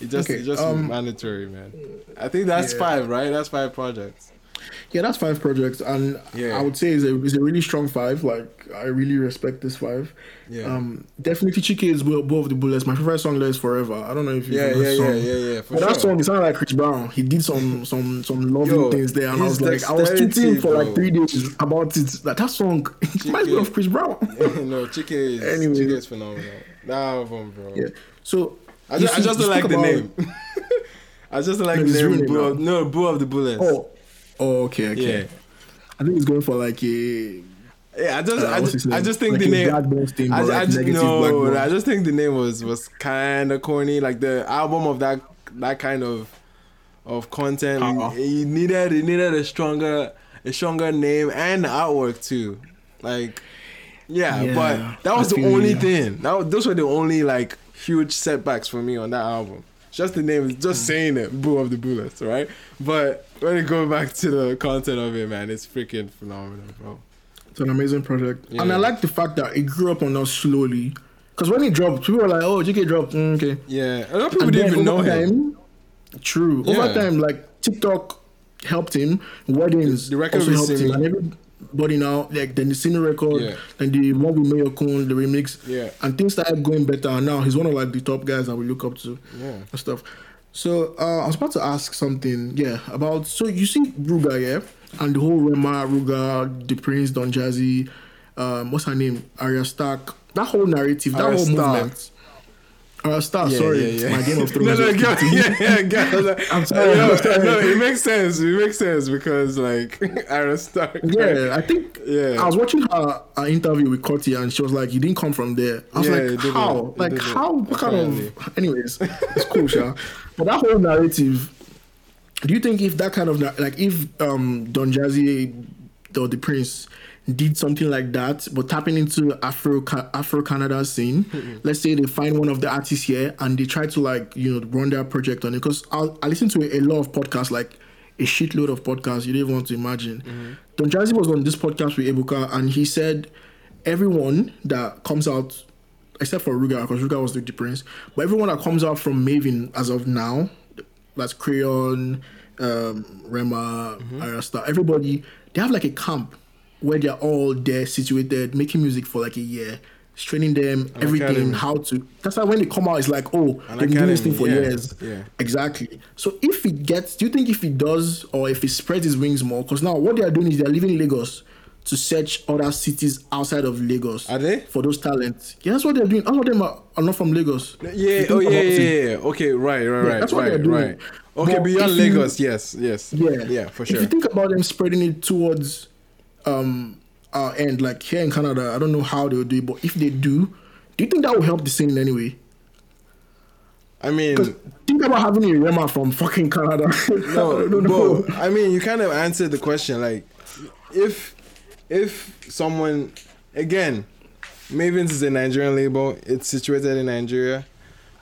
It just Okay, it's just um, mandatory, man. I think that's yeah. five, right? That's five projects. Yeah, that's five projects, and Yeah. I would say it's a, it's a really strong five. Like I really respect this five. Yeah. Um, definitely Chike is of the Booless. My favorite song there is Forever. I don't know if you yeah, know yeah, that yeah, song. yeah, yeah. For But that sure. song, it sounded like Chris Brown. He did some some some loving Yo, things there, and I was like, I was tweeting for like three days about it. Like that song reminds me of Chris Brown. no, Chike is Anyway. Chike is phenomenal. That album, bro. yeah. So I just, I just don't like the name. I just don't like the name. Boo of, no, Boo of the Booless. Oh, oh, okay, okay. yeah. I think he's going for like a. Yeah, I just, Uh, I just, I just think Like the name. Thing, I, ju- I just no, I just think the name was was kind of corny. Like the album of that that kind of of content, Uh-uh. it needed it needed a stronger a stronger name and artwork too. Like, yeah, Yeah, but that was I the only you. thing. That those were the only like huge setbacks for me on that album. Just the name, just saying it, Boo of the Booless, right? But when you go back to the content of it, man, it's freaking phenomenal, bro. It's an amazing project, and I like the fact that it grew up on us slowly. Because when it dropped, people were like, "Oh, JK dropped, mm, okay." Yeah, a lot of people And didn't even know over him. time, True. Yeah. Over time, like TikTok helped him, weddings The record also helped him, and every Body Now, like then the Cine record, Yeah. and the one with Mayorkun, the remix, Yeah. and things started going better. And now he's one of like the top guys that we look up to, Yeah. and stuff. So uh, I was about to ask something, yeah, about so you see Ruger, yeah, and the whole Rema, Ruger, the Prince, Don Jazzy, um, what's her name, Arya Stark, that whole narrative, that Arya whole Stark. movement. Arya Stark, Yeah, sorry, yeah, yeah. my Game of Thrones. no, no, go, yeah, yeah, go. I'm sorry, No, no, it makes sense. It makes sense because like Arya Stark. Yeah, I think Yeah. I was watching her, her interview with Korty and she was like, "You didn't come from there." I was like, "How? Like didn't, how? What kind of?" Anyways, it's cool, Sha. But that whole narrative, do you think if that kind of like if um Don Jazzy or D'Prince did something like that, but tapping into Afro Afro Canada scene, mm-hmm. let's say they find one of the artists here and they try to like you know run their project on it. Because I I listen to a, lot of podcasts, like a shitload of podcasts you don't even want to imagine. Mm-hmm. Don Jazzy was on this podcast with Ebuka and he said everyone that comes out except for Ruger, because Ruger was D'Prince, but everyone that comes out from Mavin as of now, that's Crayon, um, Rema, mm-hmm. Ayra Starr, everybody, they have like a camp where they're all there situated, making music for like a year, training them, everything, academy. how to. That's why when they come out, it's like, oh, An they've been doing this thing for yeah, years. yeah. Exactly. So if it gets, do you think if it does or if it spreads his wings more? Because now what they are doing is they're leaving Lagos to search other cities outside of Lagos. Are they? For those talents. Yeah, that's what they're doing. All of them are, are not from Lagos. Yeah. Oh yeah, yeah, yeah. Okay. Right. Right. Right. that's what right. they're doing. Right. Okay. But beyond if you- Lagos. yes. Yes. Yeah. Yeah. For sure. If you think about them spreading it towards um end, like here in Canada, I don't know how they'll do it, but if they do, do you think that will help the scene in any way? I mean, think about having a Rema from fucking Canada. no, I don't know. but I mean, you kind of answered the question. Like, if if someone again, Mavins is a Nigerian label. It's situated in Nigeria,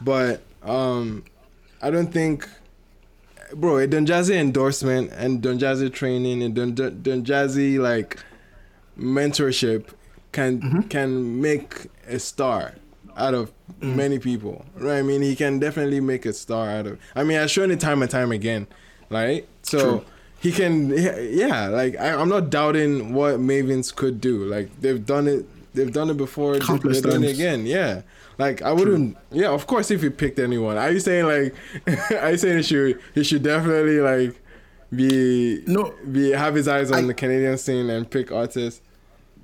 but um, I don't think, bro, a Don Jazzy endorsement and Don Jazzy training and Don Don like mentorship can Mm-hmm. can make a star out of Mm. many people right i mean he can definitely make a star out of i mean i've shown it time and time again right so True. he can yeah like I, i'm not doubting what Mavins could do like they've done it they've done it before Countless they're doing it again yeah like i wouldn't yeah of course if he picked anyone are you saying like are you saying he should he should definitely like be No. be have his eyes on I- the canadian scene and pick artists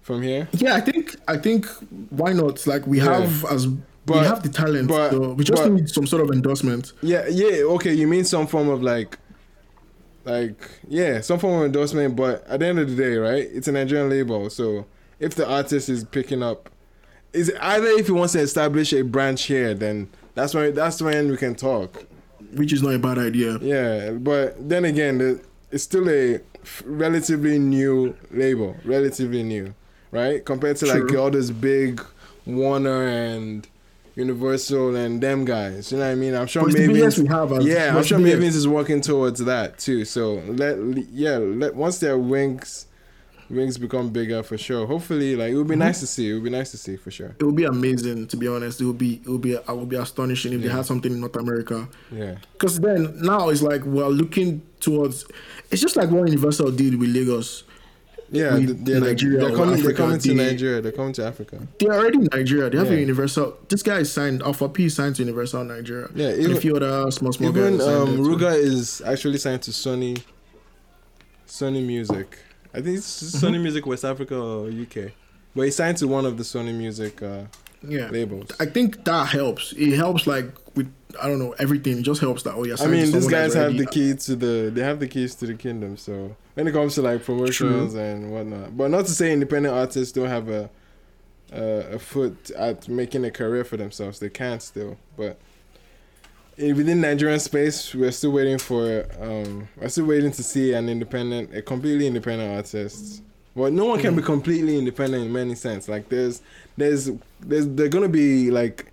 from here Yeah, I think I think why not? Like we Yeah. have as but, we have the talent, but- so we just but- need some sort of endorsement. Yeah, yeah, okay. You mean some form of like, like yeah, some form of endorsement. But at the end of the day, right? It's a Nigerian label, so if the artist is picking up, is either if he wants to establish a branch here, then that's when that's when we can talk. Which is not a bad idea. Yeah, but then again, it's still a relatively new label, relatively new, right? Compared to like all those big Warner and Universal and them guys. You know what I mean? I'm sure biggest we have. As, Yeah, I'm sure. Mavins is working towards that too. So let yeah, let once their wings wings become bigger for sure. Hopefully, like it would be Mm-hmm. nice to see. It would be nice to see for sure. It would be amazing, to be honest. It would be, it would be, I would be astonishing if they had something in North America. Yeah. Because then now it's like we're looking towards. It's just like what Universal did with Lagos. Yeah, With th- yeah, Nigeria they're coming. They're coming to they- Nigeria. They're coming to Africa. They're already in Nigeria. They have a Universal. This guy is signed. Alpha P is signed to Universal Nigeria. Yeah, even- a few other small small Even guys. signed um. Ruger is actually signed to Sony. Sony Music. I think it's Sony Mm-hmm. Music West Africa or UK, but he signed to one of the Sony Music uh, Yeah, labels. I think that helps. It helps like with I don't know everything. It just helps that oh yeah. I mean, these guys have the key to the. They have the keys to the kingdom. So when it comes to like promotions and whatnot, but not to say independent artists don't have a a, a foot at making a career for themselves. They can still, but within Nigerian space, we're still waiting for. Um, we're still waiting to see an independent, a completely independent artist. Well, no one can be completely independent in many sense. Like there's, there's, there's, they're gonna be like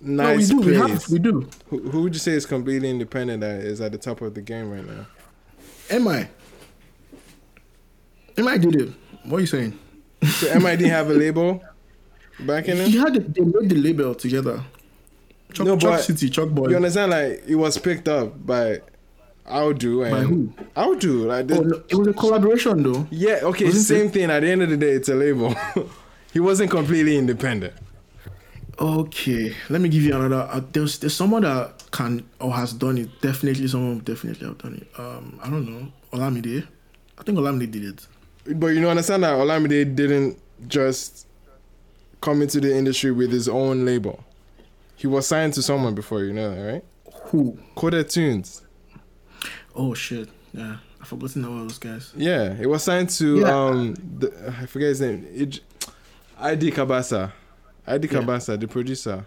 No, we do. We have. We do. Who, who would you say is completely independent that is at the top of the game right now? Am I? Am I did it? What are you saying? So MID have a label backing He him? had the, they made the label together. Chuck, No, Choc City, Choc Boy. You understand? Like it was picked up by I'll and By who? I'll like the, Oh, no, it was a collaboration though. yeah okay Wasn't same it? thing at the end of the day it's a label he wasn't completely independent Okay, let me give you another. Uh, there's there's someone that can or has done it. Definitely, someone definitely have done it. Um, I don't know. Olamide. I think Olamide did it. but you know understand that Olamide didn't just come into the industry with his own label he was signed to someone before you know that right Who? Coded Tunes Oh shit! Yeah, I forgot forgotten all those guys. Yeah, it was signed to Yeah. um the, I forget his name. It, ID Cabasa. ID Yeah. Cabasa, the producer.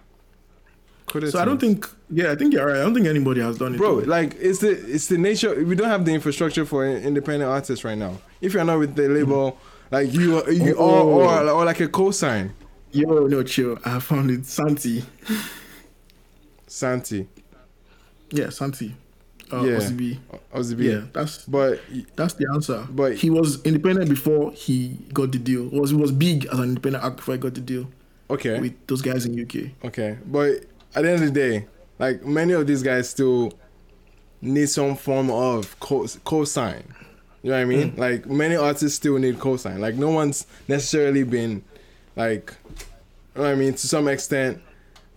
So I don't think. Yeah, I think you're right. I don't think anybody has done it. Bro, though. like it's the it's the nature. We don't have the infrastructure for independent artists right now. If you're not with the label, like you, you Oh. or, or or like a co-sign. Yo, no, chill. I found it. Santi. Santi, Yeah, Santi. Uh, Yeah. OCB. Ozzy Yeah, that's But that's the answer. But- he was independent before he got the deal. Was he was big as an independent act before he got the deal okay, with those guys in UK. okay. But at the end of the day, like many of these guys still need some form of co cosign. You know what I mean? Like many artists still need cosign. Like no one's necessarily been like you know what I mean to some extent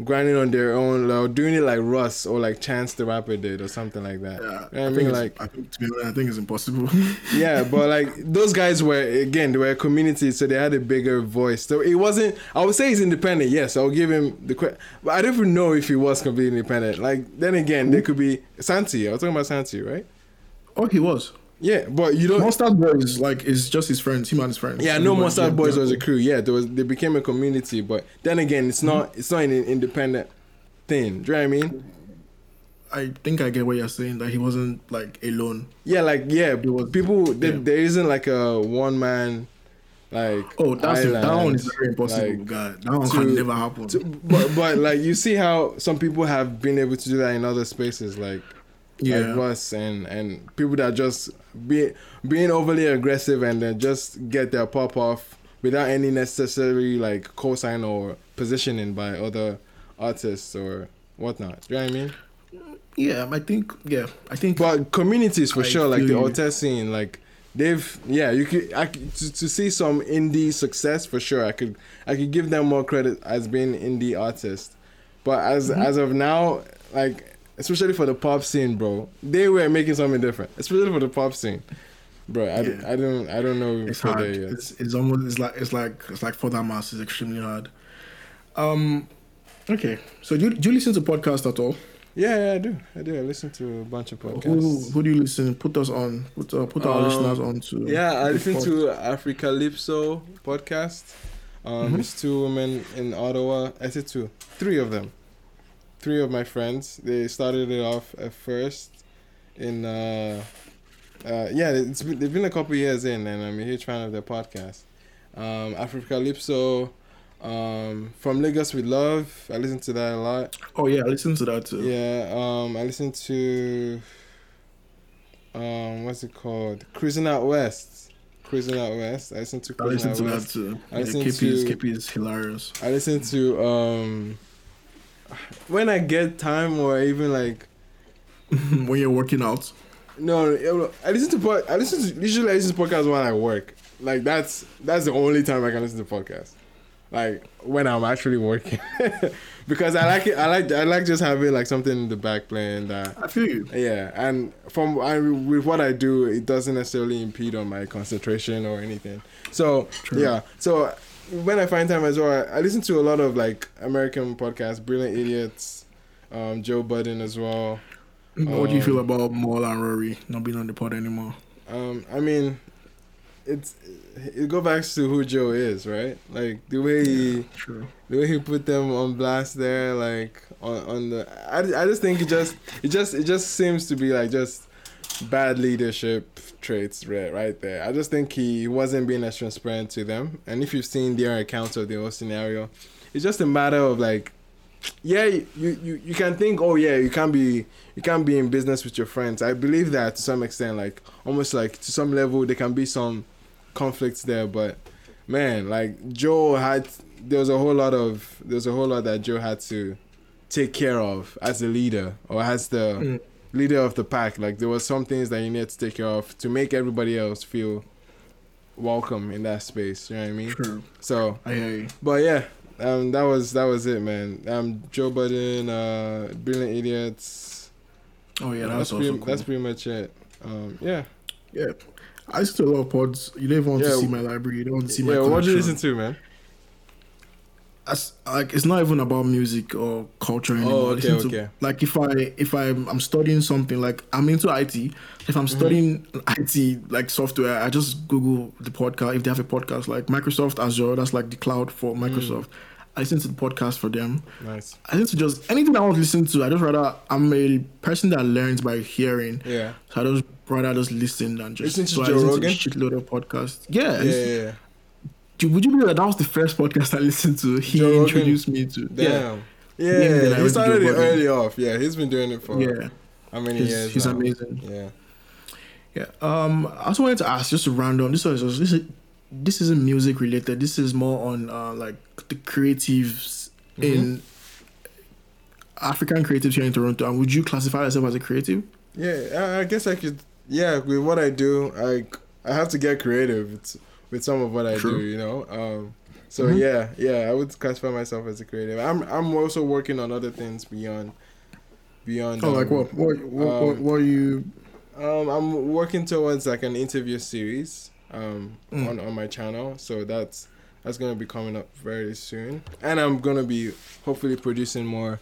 grinding on their own or doing it like Russ or like Chance the Rapper did or something like that. Yeah, you know I, mean? Like I think honest, I think it's impossible. yeah, but like those guys were again they were a community, so they had a bigger voice. So it wasn't. I would say he's independent. Yes, I'll give him the credit. But I don't even know if he was completely independent. Like then again, there could be Santi. I was talking about Santi, right? oh, he was. Yeah, but you don't. Monster Boys like is just his friends. Him and his friends. yeah, no Monster yeah, Boys was a crew. Yeah, there was. They became a community, but then again, it's not. Mm-hmm. It's not an independent thing. Do you know what I mean? I think I get what you're saying. That he wasn't like alone. Yeah, like yeah, was- people. There, yeah. there isn't like a one man. Like Oh, that's it. that one is very impossible. like, God, that one to- can never happen. So, but but like you see how some people have been able to do that in other spaces like yeah, like Russ and and people that just be being overly aggressive and then just get their pop off without any necessary like cosign or positioning by other artists or whatnot. Do you know what I mean? yeah. I think yeah. I think But communities for I sure, like the you. Scene, like they've yeah, you could I to, to see some indie success for sure. I could I could give them more credit as being indie artists, but as Mm-hmm. as of now, like especially for the pop scene, bro, they were making something different. Especially for the pop scene, bro. I, Yeah. I don't I don't know it's hard. It's, it's almost it's like it's like it's like for that mass is extremely hard. Um, okay. So do you, do you listen to podcasts at all? Yeah, yeah, I do. I do. I listen to a bunch of podcasts. who do you listen? Put us on. Put uh, put our Um, listeners on to. Yeah, I listen pod- to Africa Lipso podcast. Um, Mhm. It's two women in Ottawa. I said two, three of them. Three of my friends. They started it off at first in. Uh, uh, yeah, it's been, they've been a couple years in, and I'm a huge fan of their podcast. Um, Africa Lipso, um, from Lagos with Love. I listen to that a lot. Oh yeah, I listen to that too. Yeah, um, I listen to um, what's it called? Cruising Out West. Cruising Out West. I listen to I listen Out to that West. too. I Yeah, listen KP is to- KP is hilarious. I listen to um, when I get time or even like when you're working out. no, I listen to pod, I listen to usually I listen to podcasts when I work. Like that's that's the only time I can listen to podcasts. Like when I'm actually working, because I like it. I like I like just having like something in the back playing that I feel you. Yeah, and from I, with what I do, it doesn't necessarily impede on my concentration or anything. So True. yeah, so when I find time as well, I, I listen to a lot of like American podcasts, Brilliant Idiots, um, Joe Budden as well. what do you Um, feel about Mal and Rory not being on the pod anymore? Um, I mean, it's it go back to who Joe is, right? Like the way he True. the way he put them on blast there, like on, on the, I, I just think it just, it just, it just seems to be like just bad leadership traits right, right there. I just think he wasn't being as transparent to them. And if you've seen their accounts of the whole scenario, it's just a matter of like, yeah, you, you, you can think, oh yeah, you can't be, you can't be in business with your friends. I believe that to some extent, like almost like to some level, there can be some conflicts there, but man, like Joe had there was a whole lot of there was a whole lot that Joe had to take care of as a leader or as the Mm. Leader of the pack. Like there was some things that you need to take care of to make everybody else feel welcome in that space. You know what I mean? True. So, I hear you. but yeah, um, that was that was it, man. Um, Joe Budden, uh, Brilliant Idiots. Oh yeah, that's that's, pretty, cool. that's pretty much it. Um, yeah. yeah. I listen to a lot of pods. You don't even want Yeah, to see my library. You don't want to see my yeah. What do you listen to, man? As, like it's not even about music or culture anymore. Oh, I okay, to- okay. like if I if I'm I'm studying something like I'm into IT. If I'm Mm-hmm. studying IT like software, I just Google the podcast. If they have a podcast like Microsoft Azure, that's like the cloud for Mm. Microsoft. I listen to the podcast for them. Nice. I listen to just anything I want to listen to. I just rather I'm a person that learns by hearing. Yeah. So I just rather just listen than just Listen to so Joe listen Rogan? to a shitload of podcasts. Yeah, Yeah, yeah, yeah. Dude, would you believe that that was the first podcast I listened to? He Joe Rogan? introduced me to. Yeah, Damn. Yeah, Yeah, I he started it early off. Yeah, he's been doing it for yeah, how many he's, years? he's now? amazing. Yeah. Yeah. Um, I also wanted to ask just a random. This is this is this isn't music related. This is more on uh like the creatives in African creatives here in Toronto. And would you classify yourself as a creative? Yeah, I, I guess I could. Yeah, with what I do, I I have to get creative with, with some of what I True. do. You know. Um. So Mhm. yeah, yeah, I would classify myself as a creative. I'm I'm also working on other things beyond beyond. Oh, like um, what? What? What? what, um, what you? Um, I'm working towards like an interview series um Mm. on on my channel, so that's that's gonna be coming up very soon, and I'm gonna be hopefully producing more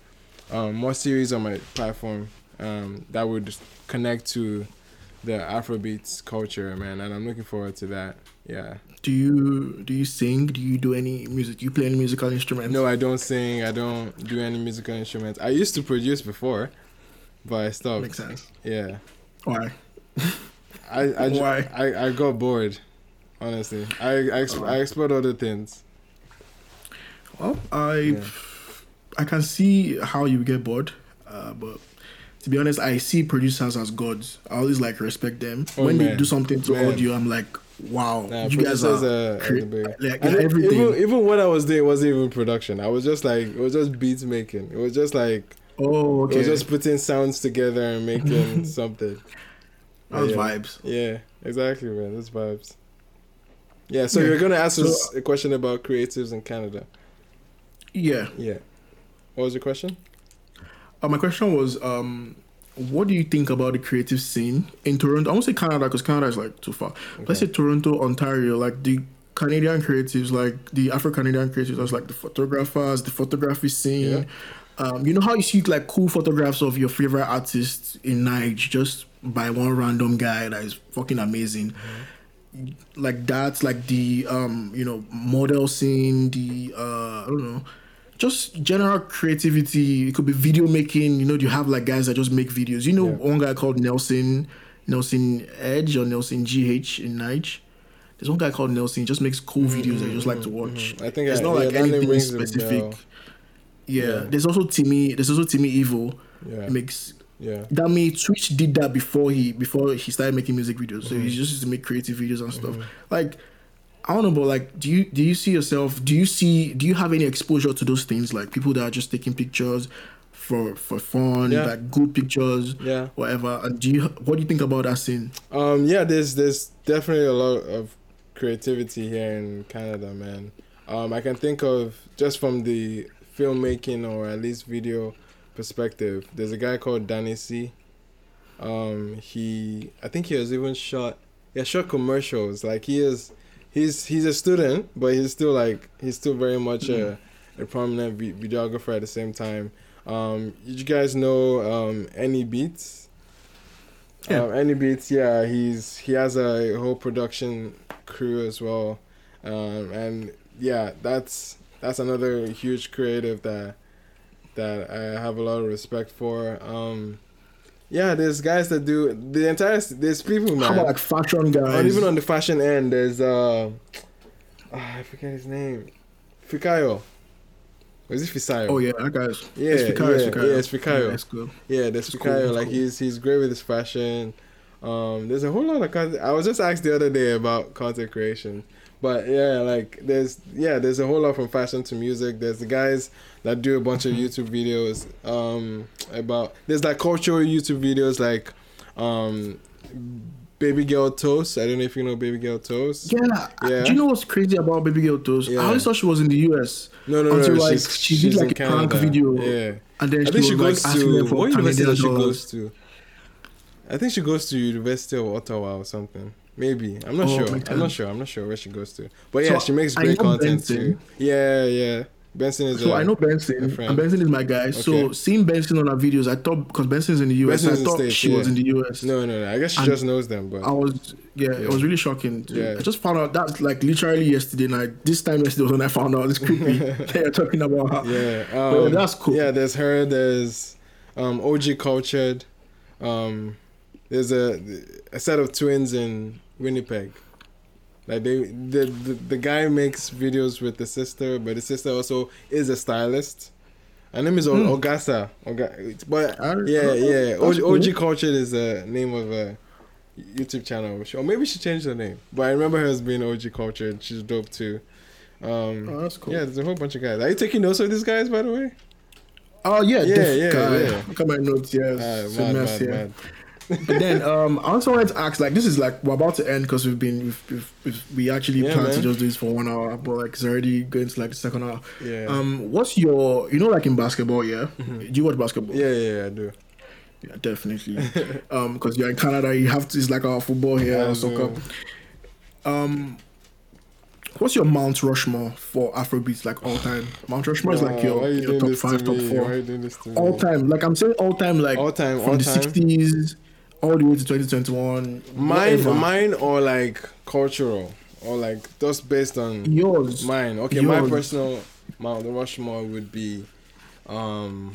um more series on my platform um that would connect to the Afrobeats culture, man, and I'm looking forward to that. Yeah. Do you do you sing? Do you do any music? Do you play any musical instruments? No, I don't sing. I don't do any musical instruments. I used to produce before, but I stopped. Makes sense. Yeah. Why? I I, Why? I, I got bored. Honestly, I I, exp- Oh. I explored other things. Well, I Yeah. I can see how you get bored, uh, but to be honest, I see producers as gods. I always like respect them. Oh, when they do something to Man. audio, I'm like, wow, Nah, you guys are are- cre- the like, And like everything. Even even what I was doing wasn't even production. I was just like it was just beats making. It was just like oh, okay. it was just putting sounds together and making something. that was yeah. vibes. Yeah, exactly, man. That's vibes. Yeah, so Yeah. you're gonna ask So- us a question about creatives in Canada. Yeah. Yeah. What was your question? Uh, my question was, um, what do you think about the creative scene in Toronto? I won't say Canada because Canada is like too far. Let's say Toronto, Ontario, like the Canadian creatives, like the Afro Canadian creatives, that's like the photographers, the photography scene. Um, you know how you see like cool photographs of your favorite artists in Niger just by one random guy that is fucking amazing. Like that's like the um, you know, model scene, the uh I don't know just general creativity. It could be video making. You know, you have like guys that just make videos. You know, Yeah. one guy called Nelson, Nelson Edge or Nelson GH in Nige. There's one guy called Nelson. He just makes cool mm-hmm, videos that I just like to mm-hmm. watch. I think It's I- not like anything specific. Yeah. Yeah. There's also Timmy. There's also Timmy Evil. Yeah. Makes Yeah. that me Twitch did that before he before he started making music videos. So Mm-hmm. he just used to make creative videos and stuff. Mm-hmm. Like I don't know, but like, do you do you see yourself? Do you see? Do you have any exposure to those things? Like people that are just taking pictures for for fun, Yeah. like good pictures, Yeah. whatever. And do you? What do you think about that scene? Um, yeah, there's there's definitely a lot of creativity here in Canada, man. Um, I can think of just from the filmmaking or at least video perspective. There's a guy called Danny C. Um, he I think he has even shot yeah shot commercials. Like he is, he's he's a student, but he's still like he's still very much a, a prominent videographer at the same time. Um, you guys know um Any Beats? Yeah. Um, Any Beats, yeah, he's he has a whole production crew as well, um, and yeah, that's that's another huge creative that that I have a lot of respect for. Um, yeah, there's guys that do the entire there's people man. How about like fashion guys? and even on the fashion end, there's uh, ah, I forget his name, Fikayo. Was it Fisayo? oh yeah, that guy's Yeah, it's Fikayo, yeah, it's Fikayo. yeah, it's Fikayo. Yeah, it's good. Yeah, there's That's cool, Fikayo. that's like cool. he's he's great with his fashion. Um, there's a whole lot of content. I was just asked the other day about content creation, But yeah, like there's yeah, there's a whole lot from fashion to music. There's the guys that do a bunch of YouTube videos um about there's like cultural YouTube videos like um Baby Girl Toast. I don't know if you know Baby Girl Toast. Yeah. Yeah. Do you know what's crazy about Baby Girl Toast? Yeah. I always thought she was in the US. No, no, Until, no. like, she's, she did, she's like, a prank video. Yeah. And then I she think she goes like to what university does she goes to? I think she goes to University of Ottawa or something. Maybe I'm not Oh, sure. I'm not sure. I'm not sure where she goes to. But yeah, So, she makes great content Benson. too. Yeah, yeah. Benson is. So a, I know Benson, and Benson is my guy. So seeing Benson on her videos, I thought because Benson's in the US, Benson's I thought States, she was in the US. No, no, no. I guess she And just knows them, but I was, yeah, it was really shocking. Yeah. I just found out that's like literally yesterday night. This time yesterday was when I found out. It's creepy. They're talking about her. yeah, But yeah, um, that's cool. Yeah, there's her. There's um, OG cultured. Um, there's a a set of twins in Winnipeg. Like they, the, the the guy makes videos with the sister, but the sister also is a stylist. Her name is O Hmm. Ogasa. Oga, but yeah, yeah. OG. OG cultured is the name of a YouTube channel, or maybe she changed her name. But I remember her as being OG cultured. She's dope too. Um, Oh, that's cool. yeah, there's a whole bunch of guys. Are you taking notes of these guys, by the way? Oh yeah, Yeah, yeah, guy. yeah. Look at my notes. Yes, it's mad, mess, mad, yeah. mad. But then um, I also wanted to ask, like, this is like we're about to end because we've been we've, we've, we've, we actually Yeah, planned to just do this for one hour, but like it's already going to like the second hour. Yeah. Um, what's your you know like in basketball, yeah? Do you watch basketball? yeah, yeah, yeah, I do. Yeah, definitely. um, because you're in Canada, you have to. It's like our football here, our soccer. Um, what's your Mount Rushmore for Afrobeats like all time? Mount Rushmore is like your, you your top five, top four, are you doing this to me? all time. Like I'm saying, all time, like All time, from all the time. '60s all the way to 2021. Mine, whatever. mine, or like cultural, or like just based on yours. mine. Okay, my Yours. personal Mount Rushmore would be, um,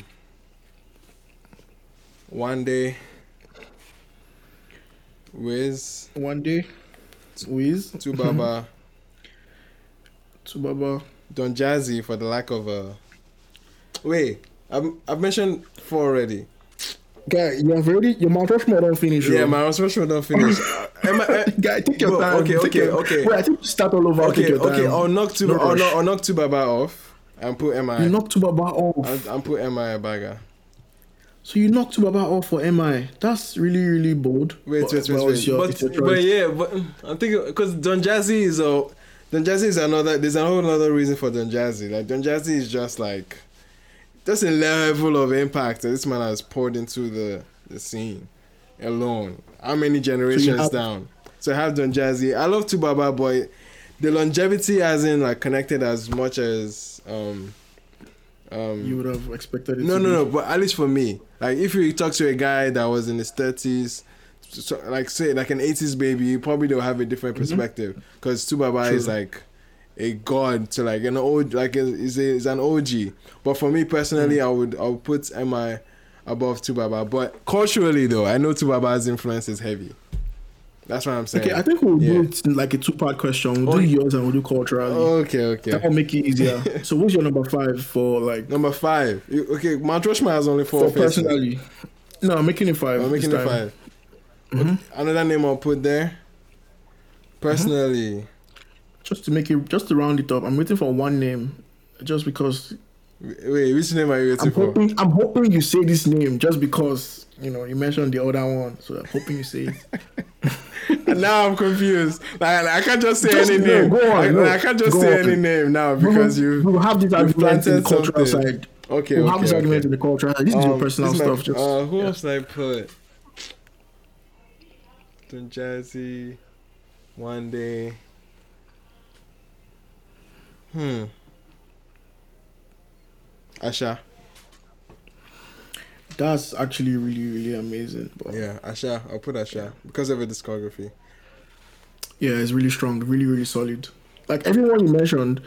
Wande. Wiz, Wande, Wiz, 2Baba, 2Baba. Don Jazzy for the lack of a. Wait, I've, I've mentioned four already. Guy, you have already your Mount Rushmore don't finish. Yeah, oh. my Rushmore don't finish. Uh, am I, uh, Guy, take your Bro, time. okay, okay, your- okay. Wait, I think start all over. okay, okay. I'll knock two. No I'll, knock, I'll knock 2Baba off and put MI. You knocked 2Baba off. I'll put MI Abaga. So you knocked 2Baba off for MI. That's really, really bold. Wait, But- wait, wait, wait. your- but, but yeah, but mm, I'm thinking because Don Jazzy is a Don Jazzy is another. There's a whole other reason for Don Jazzy. Like Don Jazzy is just like just a level of impact that this man has poured into the the scene alone. How many generations have- down? So I have Don Jazzy. I love 2Baba, but the longevity hasn't like connected as much as um um You would have expected it. no, to no, be. no. But at least for me, like if you talk to a guy that was in his thirties, so, like say like an eighties baby, you probably they'll have a different perspective because 2Baba True. is like a god to like an old like is a is an OG. But for me personally, I would I would put Mi above 2Baba. But culturally though, I know 2Baba's influence is heavy. That's what I'm saying. Okay, I think we'll Yeah. do it like a two part question. We'll Okay. do yours and we'll do culturally. Okay, okay. That will make it easier. so what's your number five for like Number five. Okay, Mount Rushmore has only four for faces. personally? No, I'm making it 5 I'm making it time. 5 Mhm. Another name I'll put there. Personally, Just to make it, just to round it up, I'm waiting for one name. Just because wait, which name are you waiting I'm for? hoping, I'm hoping you say this name. Just because you know you mentioned the other one, so I'm hoping you say it. now I'm confused. Like I can't just say Just- any no, name. go on, I, no, I can't just say on. any name now because you. we'll have this argument in the cultural something. side. Okay, we'll okay. have this okay. argument in the cultural side. This is your Um, personal is my- stuff. Just uh, who yeah. else did I put? Don Jazzy, Wande. Hmm. Asha. That's actually really, really amazing. But yeah. Yeah, Asha. I'll put Asha because of her discography. Yeah, it's really strong, really, really solid. Like everyone you mentioned,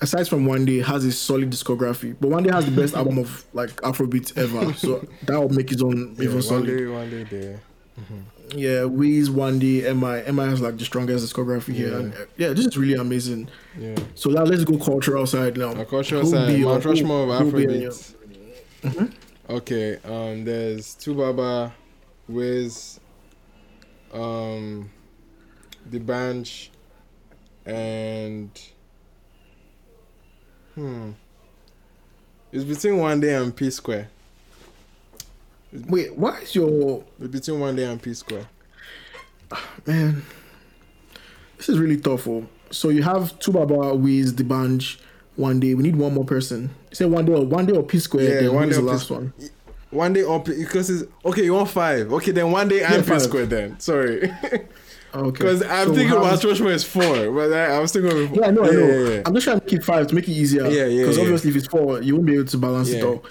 aside from Wande, has a solid discography. But Wande has the best album of like Afrobeat ever. So that will make his own Yeah, even one solid. day, Wande there. Yeah, Wiz, Day, MI. MI has like the strongest discography here. Yeah. And uh, yeah, this is really amazing. Yeah. So now let's go cultural side now. A cultural side, Mount Rushmore of who- who'll be in your- Afrobeat. Okay, um, there's 2Baba, Wiz, um, The Banj, and hmm, it's between Wande and P Square. Wait, why is your between Wande and P Square. man? This is really tough. Oh. So you have 2Baba Wiz the Banj. One day we need one more person. You say Wande or Wande or P Square. Yeah, Wande the or P last one. One day up because it's okay. You want five? Okay, then Wande and P. Square. Then sorry, Okay. because I'm So thinking about Rushmore is four, but I, I was thinking of Yeah, I know, I know. yeah, yeah. I'm just trying to keep five to make it easier. Yeah, yeah, Because yeah. obviously, if it's four, you won't be able to balance it Yeah. all.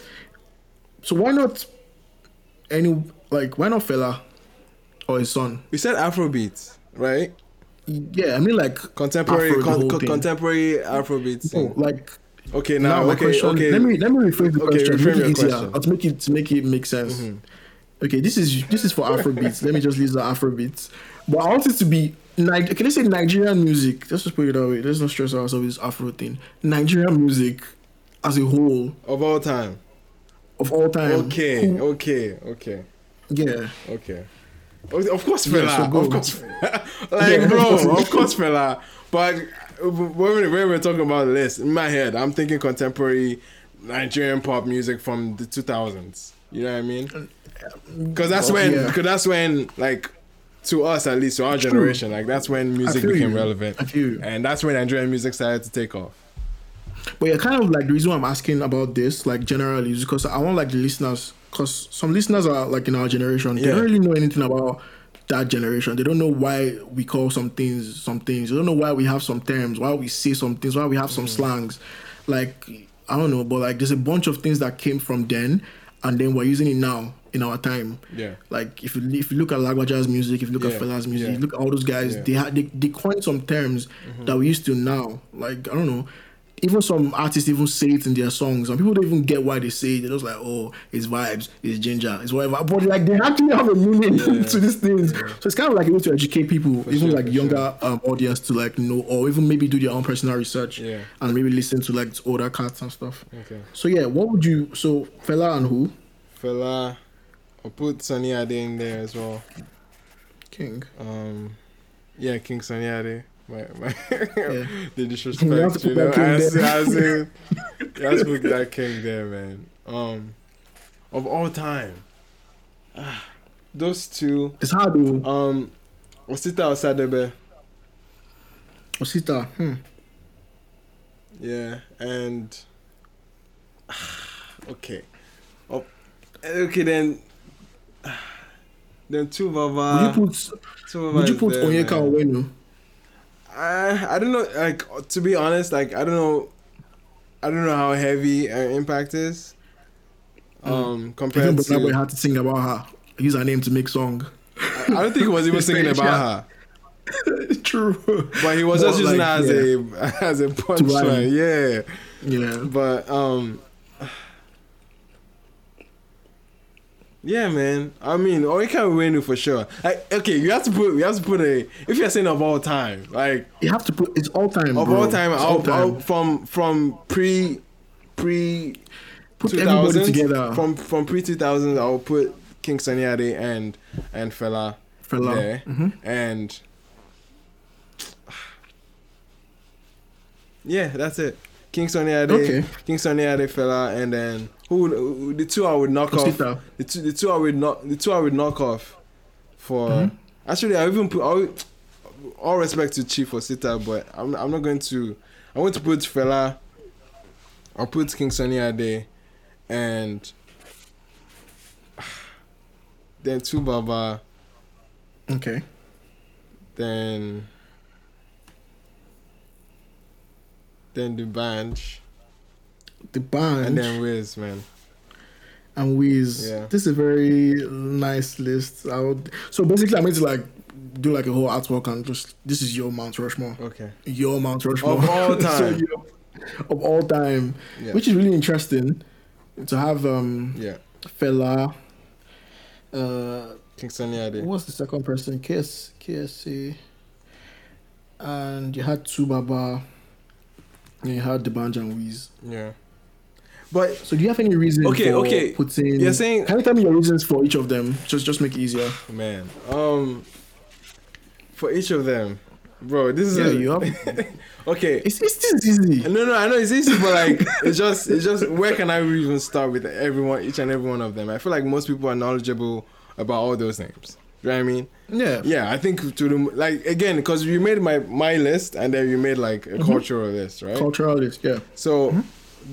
So why not any like why not Fela or his son? We said Afrobeat, right? Yeah, I mean like Contemporary, Afro, con- con- contemporary Afrobeat. no, like okay, now, now, okay, question. okay. Let me let me rephrase the Okay, question. reframe Make it easier. question. To make it to make it make sense. Mm-hmm. Okay, this is this is for Afrobeats. let me just use the Afrobeats. But I want it to be Nig- Can I say Nigerian music? Let's just put it that way. Let's not stress ourselves with this Afro thing. Nigerian music as a whole of all time. Of all time. Okay, who- okay, okay, yeah. okay. Of course, Yeah, so of course, like Yeah. bro. Of course, Fela. But when we- when we're talking about this, in my head, I'm thinking contemporary Nigerian pop music from the 2000s. You know what I mean? Um, because that's Well, when, yeah. because that's when, like, to us at least, to our generation, like that's when music became you. relevant, I feel you. and that's when Nigerian music started to take off. But yeah, kind of like the reason why I'm asking about this, like generally, is because I want like the listeners, because some listeners are like in our generation, they Yeah. don't really know anything about that generation. They don't know why we call some things some things. They don't know why we have some terms, why we say some things, why we have some mm. slangs. Like I don't know, but like there's a bunch of things that came from then, and then we're using it now in our time. Yeah. Like if you if you look at Lagbaja's music, if you look Yeah, at Fela's music, yeah. look at all those guys, Yeah. they had they, they coined some terms mm-hmm. that we used to now. Like I don't know. Even some artists even say it in their songs, and people don't even get why they say it. They're just like, "Oh, it's vibes, it's ginger, it's whatever." But like, they actually have a meaning to these things. So it's kind of like a way to educate people, even sure, like for younger um, audience, to like know, or even maybe do their own personal research, Yeah. and maybe listen to like older cats and stuff. Okay. So yeah, what would you? So Fela and who? Fela, I'll put Sunny Ade in there as well. King. Um, yeah, King Sunny Ade. My, my Yeah. the disrespect, you know. that king As, there. as in, you have that king there, man. Um, of all time, ah, those two. It's hard though. Um, Osita Osadebe. Osita. Hmm. Yeah, and okay, oh, okay then. Then 2Baba. Would you put 2Baba Would you put there, Onyeka. Onwenu? I I don't know. Like to be honest, like I don't know. I don't know how heavy her impact is. Um, compared Even to, Boy had to sing about her. Use her name to make song. I don't think he was even singing about her, True. but he was But, just using her as a as a punchline. Yeah, Yeah. but um, yeah, man. I mean, can win it for sure. Like, okay, you have to put you have to put a if you're saying of all time, like You have to put it's all time. of bro. all time, I'll, all time. I'll- from from pre pre put everybody together. From from pre two thousands, I'll put King Sunny Ade and and Fela Fela. there, Mhm. and yeah, that's it. King Sunny Ade, Okay. King Sunny Ade, Fela, and then who, the two I would knock off. The two, the two I would knock, the two I would knock off for. Mm-hmm. Actually, I even put all, all respect to Chief Osita, but I'm I'm not going to. I want to put Fela. I'll put King Sunny Ade, and then 2Baba, Okay. then then the Banj, The band and then Wiz, man. and Wiz. Yeah. This is a very nice list. I would so basically I'm going to like do like a whole artwork and just this is your Mount Rushmore. Okay. Your Mount Rushmore. Of all So time. your- of all time. Yeah. Which is really interesting to have um Yeah. Fela uh King Sunny Ade. what's the second person? KS KSA and you had 2Baba and you had the Banja and Wiz. Yeah. But So do you have any reason Okay, for okay. putting You're saying- Can you tell me your reasons for each of them? Just just make it easier. man, um, for each of them, bro. This is Yeah, a- you have. okay. It's it's this easy. No, no, I know it's easy, but like it's just it's just where can I even start with everyone, each and every one of them? I feel like most people are knowledgeable about all those names. You know what I mean? Yeah. Yeah, I think to the like again because you made my my list and then you made like a cultural list, right? Cultural list, Yeah. So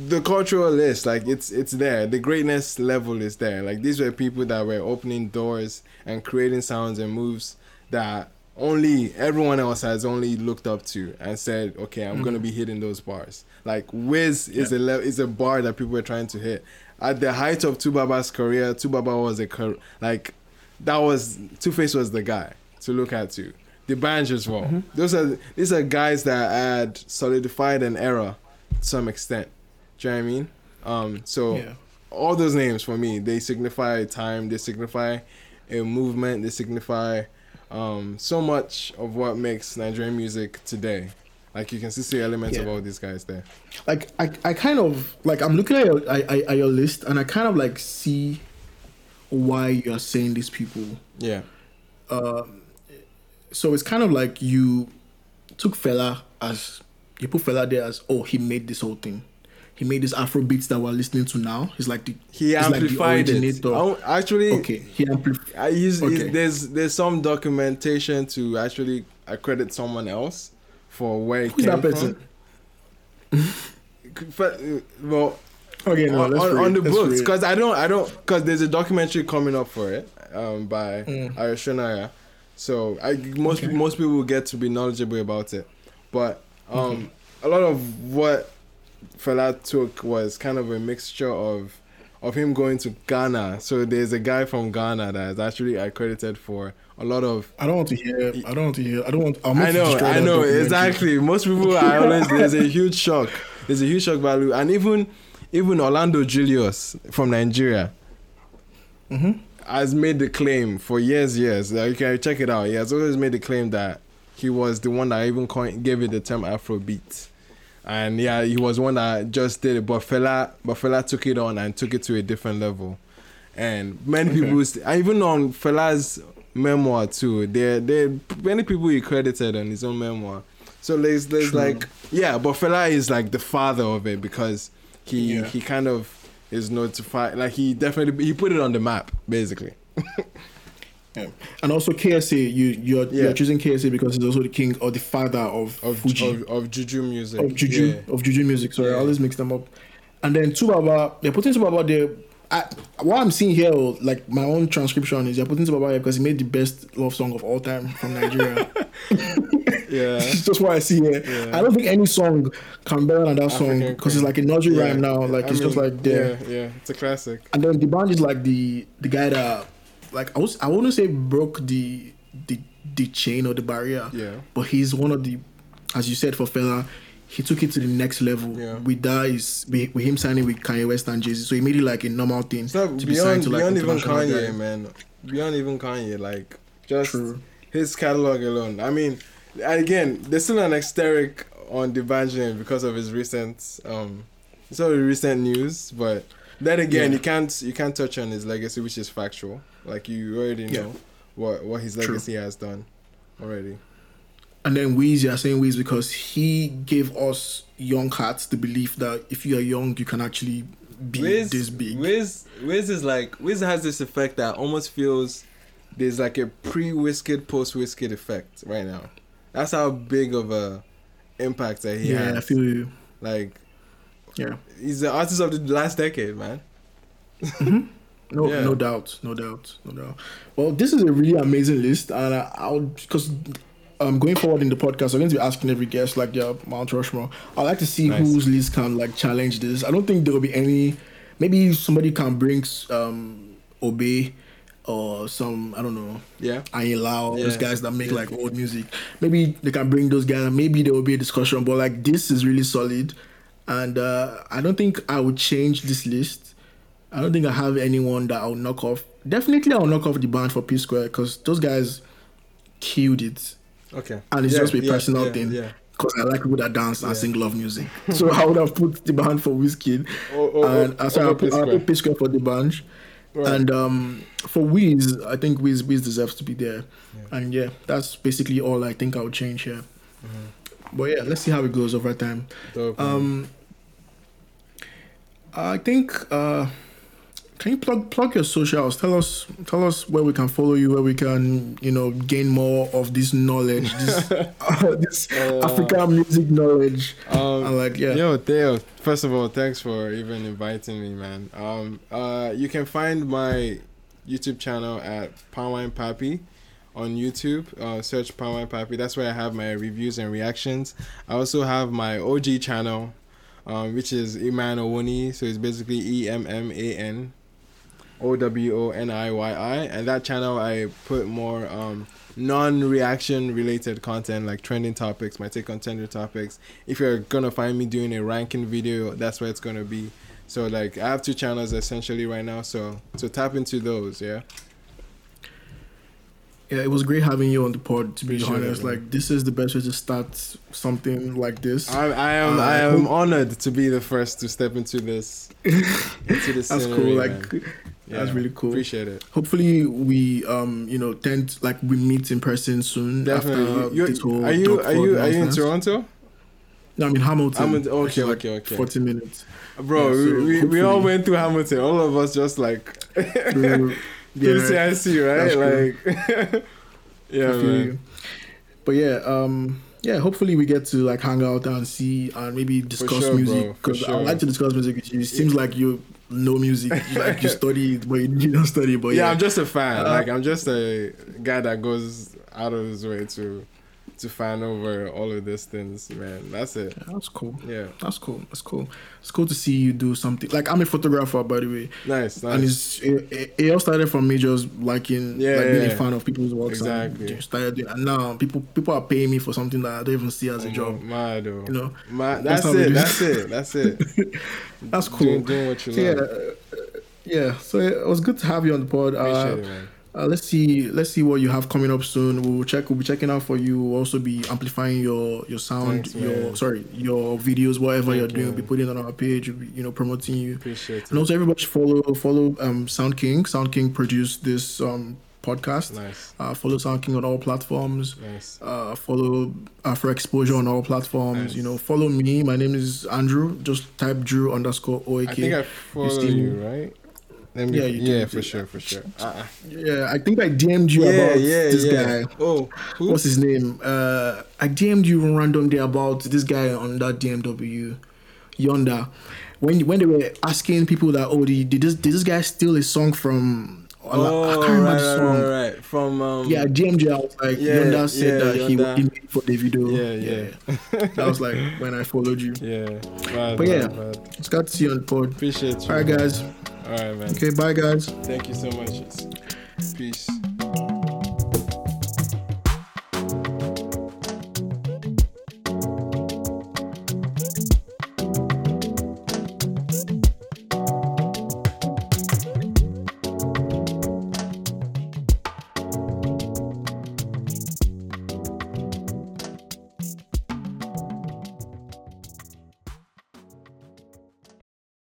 the cultural list, like it's it's there. The greatness level is there. Like these were people that were opening doors and creating sounds and moves that only everyone else has only looked up to and said, okay, I'm gonna mm-hmm. be hitting those bars. Like Wiz is a le- is a bar that people were trying to hit. At the height of 2Baba's career, 2Baba was a like that was Two Face was the guy to look at to. The Banj as well. Those are these are guys that had solidified an era to some extent. Do you know what I mean? Um, so Yeah. all those names for me, they signify time, they signify a movement, they signify um, so much of what makes Nigerian music today. Like you can see elements of all these guys there. Like I, I kind of like I'm looking at your I, I, at your list and I kind of like see why you're saying these people. Yeah. So it's kind of like you took Fela as you put Fela there as oh he made this whole thing. He made these Afro beats that we're listening to now. He's like the He he's amplified it. originator. Oh, actually, Okay, he amplified. I use, Okay. there's there's some documentation to actually accredit someone else for where it Who's came that person? from. But, uh, well, Okay, no, on, on, on the let's books because I don't I don't because there's a documentary coming up for it um by Mm. So I most Okay. most people will get to be knowledgeable about it, but um a lot of what Fela took was kind of a mixture of of him going to Ghana. So there's a guy from Ghana that is actually accredited for a lot of I don't want to hear. I don't want to hear. I don't want. I know, I know, exactly. Most people are always there's a huge shock. There's a huge shock value, and even even Orlando Julius from Nigeria mm-hmm. has made the claim for years, years. Like, you can check it out. He has always made the claim that he was the one that even coined, gave it the term Afrobeat. And yeah, he was one that just did it, but Fela, but Fela took it on and took it to a different level. And many Okay. people, st- even on Fela's memoir too, there, there, many people he credited on his own memoir. So there's, there's True. like, yeah, but Fela is like the father of it because he, Yeah. he kind of is notified, like he definitely, he put it on the map basically. Yeah. And also KSA, you you're, Yeah. you're choosing KSA because he's also the king or the father of, Of, Fuji of, of juju music. of juju Yeah. of juju music. Sorry. I always mix them up. And then 2Baba, they're putting 2Baba there. I, what I'm seeing here, like my own transcription is, they're putting 2Baba here because he made the best love song of all time from Nigeria. Yeah. It's just what I see here. Yeah. I don't think any song can be better than that song because it's like a nursery Yeah. rhyme now. Like I it's just like there. Yeah, yeah, it's a classic. And then the Banj is like the the guy that like I was I wouldn't say broke the the the chain or the barrier. Yeah. But he's one of the as you said for Fela, he took it to the next level. Yeah. With that is with, with him signing with Kanye West and Jay Z. So he made it like a normal thing not to be signed beyond to like beyond even Kanye, guys. man. Beyond even Kanye, like just True. his catalog alone. I mean, and again, there's still an asterisk on the Banjin because of his recent, um, it's the recent news. But then again, Yeah. you can't you can't touch on his legacy, which is factual. Like you already Yeah. know what what his True. legacy has done already. And then Weezy, you're saying Weezy because he gave us young hearts the belief that if you are young, you can actually be this big. Wiz, Wiz is like Wiz has this effect that almost feels there's like a pre Wizkid, post Wizkid effect right now. That's how big of a impact that he yeah, has. I feel you. like Yeah. he's the artist of the last decade, man. No, Yeah. no doubt, no doubt, no doubt. Well, this is a really amazing list, and I, I'll because um going forward in the podcast, I'm going to be asking every guest like their Mount Rushmore. I'd like to see Nice. whose list can like challenge this. I don't think there will be any. Maybe somebody can bring um Obey or some I don't know Yeah. Ayinla, those Yeah. guys that make Yeah. like old music. Maybe they can bring those guys. Maybe there will be a discussion. But like this is really solid, and uh, I don't think I would change this list. I don't think I have anyone that I'll knock off. Definitely, I'll knock off the Banj for P Square because those guys killed it, Okay. and it's Yeah, just a yeah, personal yeah, thing. Yeah. Because I like people that dance and sing love music, so I would have put the Banj for Whiskey, Oh, oh, and oh, uh, sorry, over I put, put P Square for the Banj. Right. And um, for Wiz, I think Wiz Wiz deserves to be there. And yeah, that's basically all I think I would change here. But yeah, let's see how it goes over time. Dope. Um, I think. Uh, can you plug plug your socials? Tell us tell us where we can follow you, where we can you know gain more of this knowledge, this, uh, this African music knowledge. Um, and like yeah, Yo, Theo, first of all, thanks for even inviting me, man. Um, uh, you can find my YouTube channel at Palmwine Pappy on YouTube. Uh, search Palmwine Pappy. That's where I have my reviews and reactions. I also have my OG channel, um, which is Emman Owoniyi. So it's basically E M M A N O W O N I Y I. And that channel, I put more um, non-reaction related content like trending topics, my take on tender topics. If you're gonna find me doing a ranking video, that's where it's gonna be. So like I have two channels essentially right now. So so tap into those, yeah. Yeah, it was great having you on the pod. To be Appreciate honest, man. like this is the best way to start something like this. I, I am Uh, I I am honored to be the first to step into this into this. That's scenery, cool. man. Like that's really cool. Appreciate it. hopefully we um you know tend like we meet in person soon Definitely. after You, this whole are you Doc are you are you in. Toronto? No, I'm in Hamilton. I'm in- okay, Actually, like okay, okay. 40 minutes. Bro, Yeah, so we, we, we all went through Hamilton. All of us just like Through- through yeah, CIC, right? Like Yeah, man. But yeah, um, yeah. Hopefully we get to like hang out and see and maybe discuss sure, music because I sure. would like to discuss music. It seems like you know music, like you study, but you you don't study. But yeah, yeah, I'm just a fan. Uh, like I'm just a guy that goes out of his way to to fan over all of these things, man. That's it. that's cool. Yeah. That's cool. That's cool. It's cool to see you do something. Like I'm a photographer, by the way. Nice, and it's it, it, all started from me just liking Yeah, like yeah, being yeah. a fan of people's works Exactly. and started doing and now people people are paying me for something that I don't even see as a Oh, job Mad, oh. you know Ma- That's that's, it. That's it. That's it. that's cool Doing, doing what you so yeah love. uh, yeah so it was good to have you on the pod Appreciate uh, it, man. Uh, let's see let's see what you have coming up soon we'll check we'll be checking out for you we'll also be amplifying your your sound Thanks, your sorry your videos whatever Thank you're you, doing we'll be putting it on our page we'll be, you know promoting you Appreciate it. and also everybody should follow follow um sound king sound king produced this um podcast Nice, Uh, follow Sound King on all platforms. nice. Uh, follow Afro Exposure on all platforms. Nice. You know, follow me. My name is Andrew. Just type Drew underscore OAK. I think I follow see you, right? Let me, Yeah, yeah, you do, you for sure, for sure. Uh-uh. yeah, I think I DM'd you Yeah, about yeah, this yeah. guy. Oh, who? What's his name? Uh, I DM'd you randomly about this guy on that DMW Yonda. When when they were asking people that, oh, did, this did this guy steal a song from? I Oh, can't remember right, the right, song. right, right. From um, Yeah, DM'd you. I was like, Yeah, Yonda said yeah, that he Yonda. he made for the video. Yeah, yeah. that was like when I followed you. yeah. Bad, But yeah. bad, bad. It's good to see you on the pod. Appreciate you. All right, guys. All right, man. Okay, bye, guys. Thank you so much. Peace.